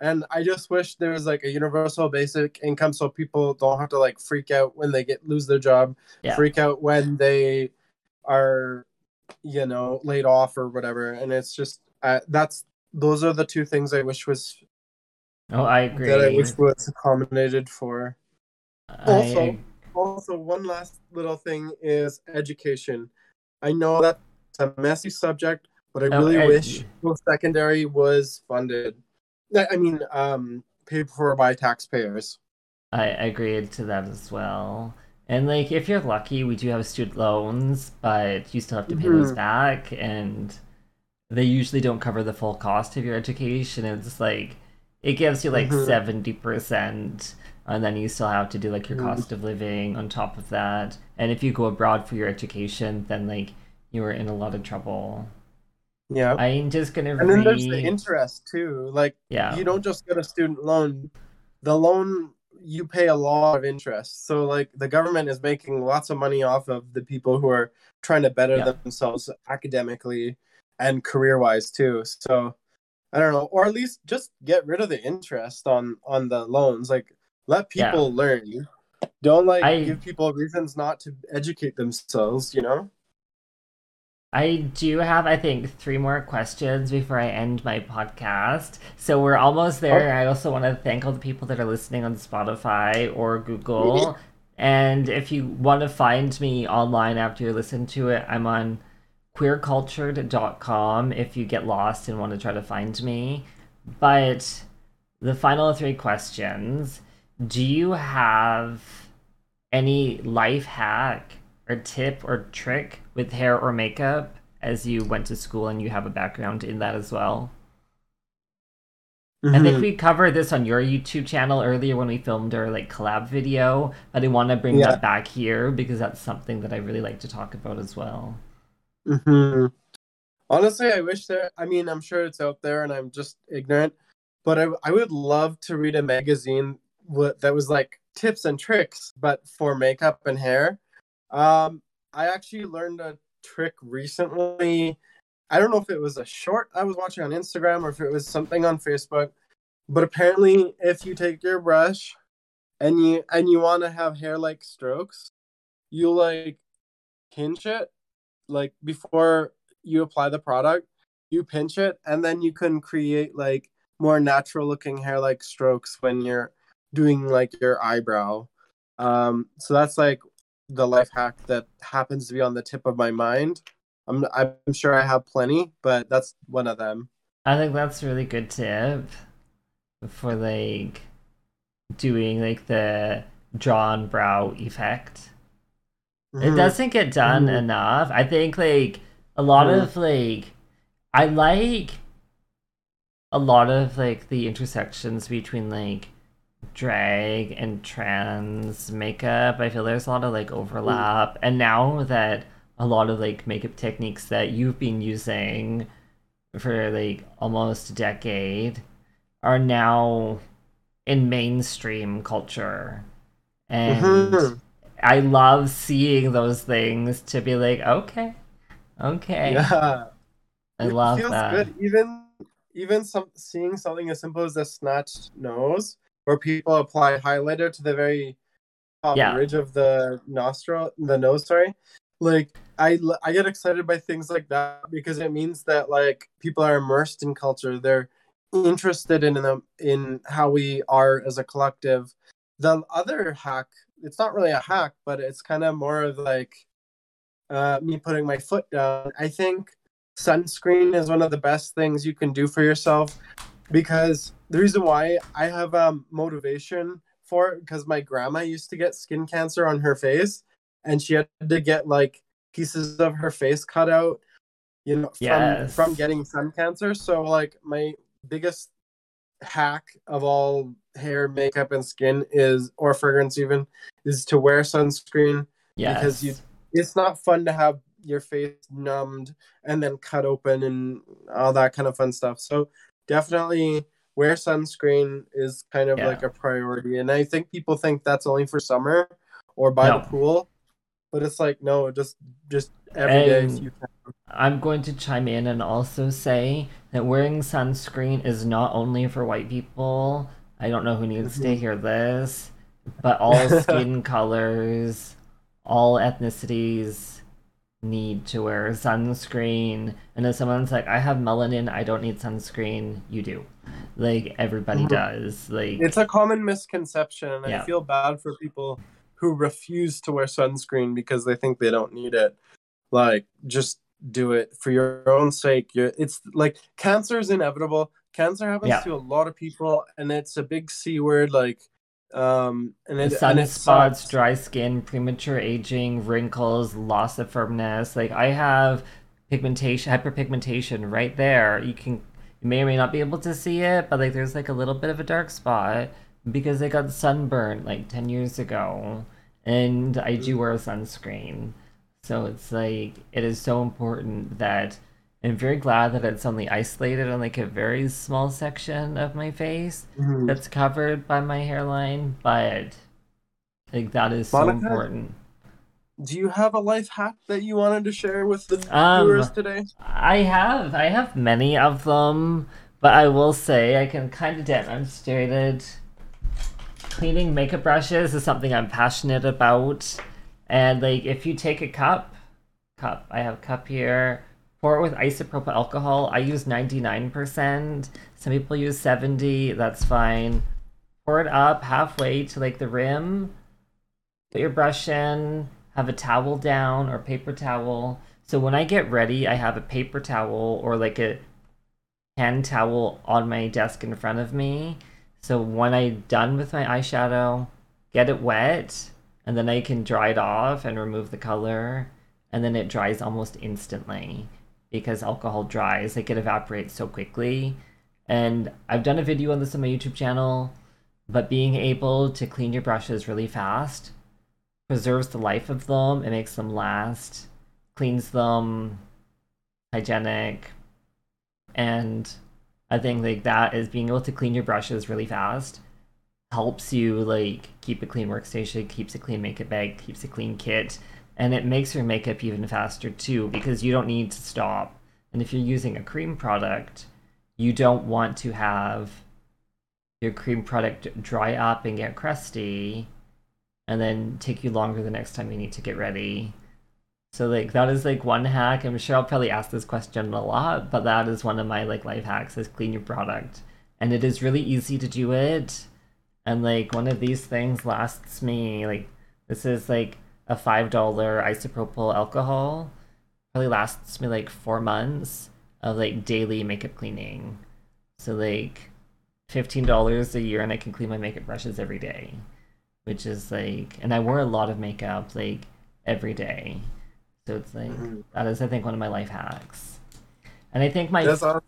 and i just wish there was like a universal basic income so people don't have to like freak out when they get lose their job Yeah. freak out when they are you know laid off or whatever. And it's just uh, that's those are the two things i wish was oh, I agree. that i wish was accommodated for. I- Also- also one last little thing is education. I know that's a messy subject but i Oh, really I- wish post-secondary was funded. I I mean um paid for by taxpayers. I agreed to that as well. And like, if you're lucky, we do have student loans, but you still have to pay those Mhm. back, and they usually don't cover the full cost of your education. It's like it gives you like Mhm. 70 percent, and then you still have to do like your Mhm. cost of living on top of that. And if you go abroad for your education, then like you are in a lot of trouble. yeah I'm just gonna and then there's the interest too like yeah. you don't just get a student loan the loan you pay a lot of interest. So like the government is making lots of money off of the people who are trying to better Yeah. themselves academically and career wise too. So i don't know or at least just get rid of the interest on on the loans. Like let Yeah. people learn. Don't like I- give people reasons not to educate themselves you know I do have, I think, three more questions before I end my podcast. So we're almost there. Oh. I also want to thank all the people that are listening on Spotify or Google. And if you want to find me online after you listen to it, I'm on queercultured.com if you get lost and want to try to find me. But the final three questions do you have any life hack or tip or trick with hair or makeup as you went to school and you have a background in that as well. Mm-hmm. I think mm-hmm. we covered this on your YouTube channel earlier when we filmed our like collab video, but I want to bring yeah. that back here because that's something that I really like to talk about as well. Mm-hmm. Honestly, I wish there. I mean, I'm sure it's out there, and I'm just ignorant. But I, I would love to read a magazine that was like tips and tricks, but for makeup and hair. Um, I actually learned a trick recently. I don't know if it was a short I was watching on Instagram or if it was something on Facebook, but apparently, if you take your brush and you and you want to have hair like strokes, you like pinch it like before you apply the product. You pinch it, and then you can create like more natural looking hair like strokes when you're doing like your eyebrow. Um, so that's like the life hack that happens to be on the tip of my mind. I'm I'm sure I have plenty, but that's one of them. I think that's a really good tip for like doing like the drawn brow effect. Mm-hmm. It doesn't get done mm-hmm. enough. I think like a lot mm-hmm. of like I like a lot of like the intersections between like drag and trans makeup. I feel there's a lot of like overlap. And now that a lot of like makeup techniques that you've been using for like almost a decade are now in mainstream culture. And mm-hmm. I love seeing those things to be like, okay, okay. Yeah. I it love feels that. Good. Even even some seeing something as simple as a snatched nose where people apply highlighter to the very top yeah. ridge of the nostril, the nose. Sorry, like I I get excited by things like that because it means that like people are immersed in culture. They're interested in them in how we are as a collective. The other hack, it's not really a hack, but it's kind of more of like uh, me putting my foot down. I think sunscreen is one of the best things you can do for yourself because the reason why I have um, motivation for it because my grandma used to get skin cancer on her face and she had to get like pieces of her face cut out you know from yes. from getting sun cancer so like my biggest hack of all hair makeup and skin is or fragrance even is to wear sunscreen yes. because you it's not fun to have your face numbed and then cut open and all that kind of fun stuff so definitely wear sunscreen is kind of yeah. like a priority. And I think people think that's only for summer or by no. the pool, but it's like no, just just every day. you can. I'm going to chime in and also say that wearing sunscreen is not only for white people. I don't know who needs to mm-hmm. hear this, but all skin colors, all ethnicities, need to wear sunscreen. And if someone's like i have melanin i don't need sunscreen. You do. Like everybody mm-hmm. does. Like it's a common misconception and yeah. i feel bad for people who refuse to wear sunscreen because they think they don't need it. Like just do it for your own sake. You're, it's like cancer is inevitable. Cancer happens yeah. to a lot of people and it's a big c word like um, and it, sunspots, dry skin, premature aging, wrinkles, loss of firmness. Like I have pigmentation, hyperpigmentation right there. You can, you may or may not be able to see it, but like there's like a little bit of a dark spot because I got sunburned like 10 years ago and I do wear sunscreen. So it's like, it is so important that I'm very glad that it's only isolated on like a very small section of my face mm-hmm. that's covered by my hairline, but like that is Monica, so important. Do you have a life hack that you wanted to share with the um, viewers today? I have. I have many of them, but I will say I can kind of demonstrate it. Cleaning makeup brushes is something I'm passionate about. And like if you take a cup, cup, I have a cup here Pour it with isopropyl alcohol. I use 99%. Some people use 70. That's fine. Pour it up halfway to like the rim. Put your brush in. Have a towel down or paper towel. So when I get ready, I have a paper towel or like a hand towel on my desk in front of me. So when I'm done with my eyeshadow, get it wet, and then I can dry it off and remove the color, and then it dries almost instantly because alcohol dries, like it evaporates so quickly. And I've done a video on this on my YouTube channel, but being able to clean your brushes really fast preserves the life of them, it makes them last, cleans them, hygienic, and I think like that is being able to clean your brushes really fast helps you like keep a clean workstation, keeps a clean makeup bag, keeps a clean kit, and it makes your makeup even faster too because you don't need to stop. And if you're using a cream product, you don't want to have your cream product dry up and get crusty and then take you longer the next time you need to get ready. So like that is like one hack. I'm sure I'll probably ask this question a lot, but that is one of my like life hacks is clean your product. And it is really easy to do it. And like one of these things lasts me like this is like a five dollar isopropyl alcohol. Probably lasts me like four months of like daily makeup cleaning. So like fifteen dollars a year and I can clean my makeup brushes every day. Which is like and I wear a lot of makeup like every day. So it's like mm-hmm. that is I think one of my life hacks. And I think my awesome.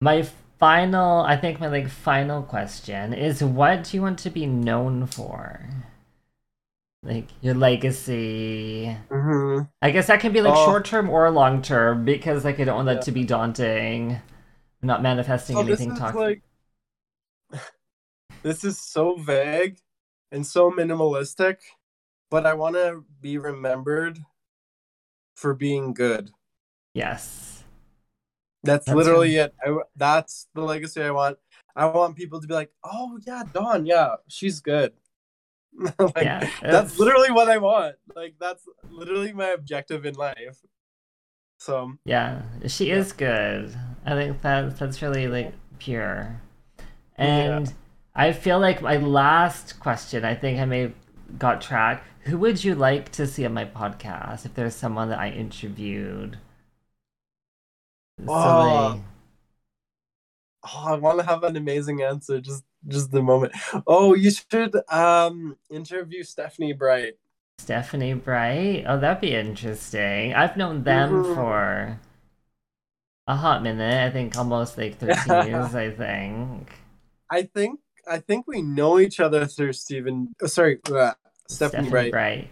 my final I think my like final question is what do you want to be known for? Like your legacy. Mm-hmm. I guess that can be like oh. short term or long term because like I don't want that yeah. to be daunting. I'm not manifesting oh, anything toxic. Like... this is so vague and so minimalistic but I want to be remembered for being good. Yes. That's, that's literally it. I, that's the legacy I want. I want people to be like, "Oh yeah, Dawn, yeah, she's good." like, yeah, that's literally what I want. Like that's literally my objective in life. So yeah, she yeah. is good. I think that that's really like pure. And yeah. I feel like my last question, I think I may got track. Who would you like to see on my podcast if there's someone that I interviewed? Oh, they... oh I want to have an amazing answer. Just just the moment. Oh, you should um interview Stephanie Bright. Stephanie Bright? Oh, that'd be interesting. I've known them mm-hmm. for a hot minute. I think almost like 13 years, I think. I think I think we know each other through Stephen. Oh, sorry, uh, Stephanie, Stephanie Bright. Bright.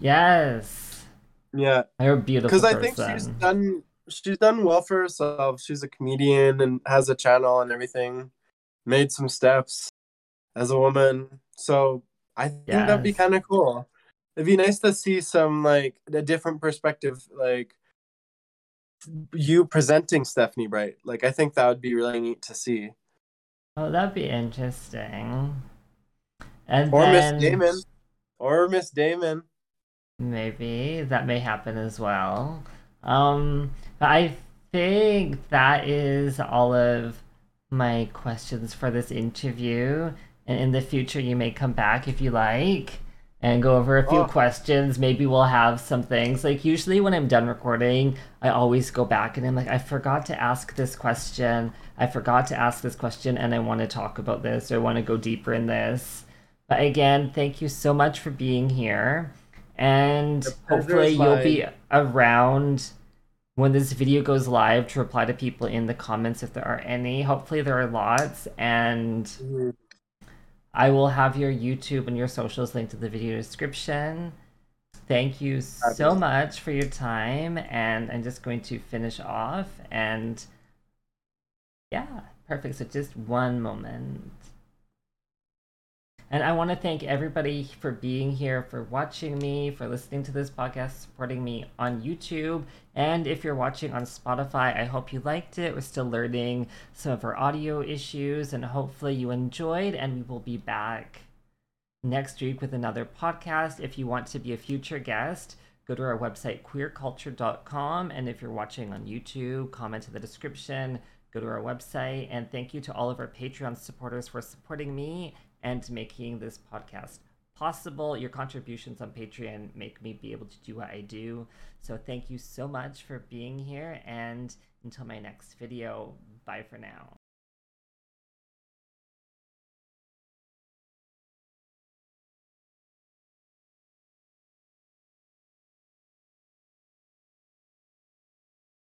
Yes. Yeah. They're beautiful. Because I think she's done she's done well for herself. She's a comedian and has a channel and everything. Made some steps as a woman. So I think yes. that'd be kind of cool. It'd be nice to see some like a different perspective, like you presenting Stephanie Bright. Like I think that would be really neat to see. Oh, that'd be interesting. And or then... Miss Damon. Or Miss Damon. Maybe that may happen as well. Um, I think that is all of my questions for this interview. And in the future, you may come back if you like and go over a few oh. questions. Maybe we'll have some things. Like, usually when I'm done recording, I always go back and I'm like, I forgot to ask this question. I forgot to ask this question, and I want to talk about this or I want to go deeper in this. But again, thank you so much for being here. And hopefully you'll be around when this video goes live to reply to people in the comments if there are any. Hopefully there are lots. And mm-hmm. I will have your YouTube and your socials linked in the video description. Thank you so much for your time. And I'm just going to finish off. And yeah, perfect. So just one moment. And I want to thank everybody for being here, for watching me, for listening to this podcast, supporting me on YouTube. And if you're watching on Spotify, I hope you liked it. We're still learning some of our audio issues, and hopefully you enjoyed. And we will be back next week with another podcast. If you want to be a future guest, go to our website, queercultured.com. And if you're watching on YouTube, comment in the description, go to our website. And thank you to all of our Patreon supporters for supporting me and making this podcast possible. Your contributions on Patreon make me be able to do what I do. So thank you so much for being here. And until my next video, bye for now.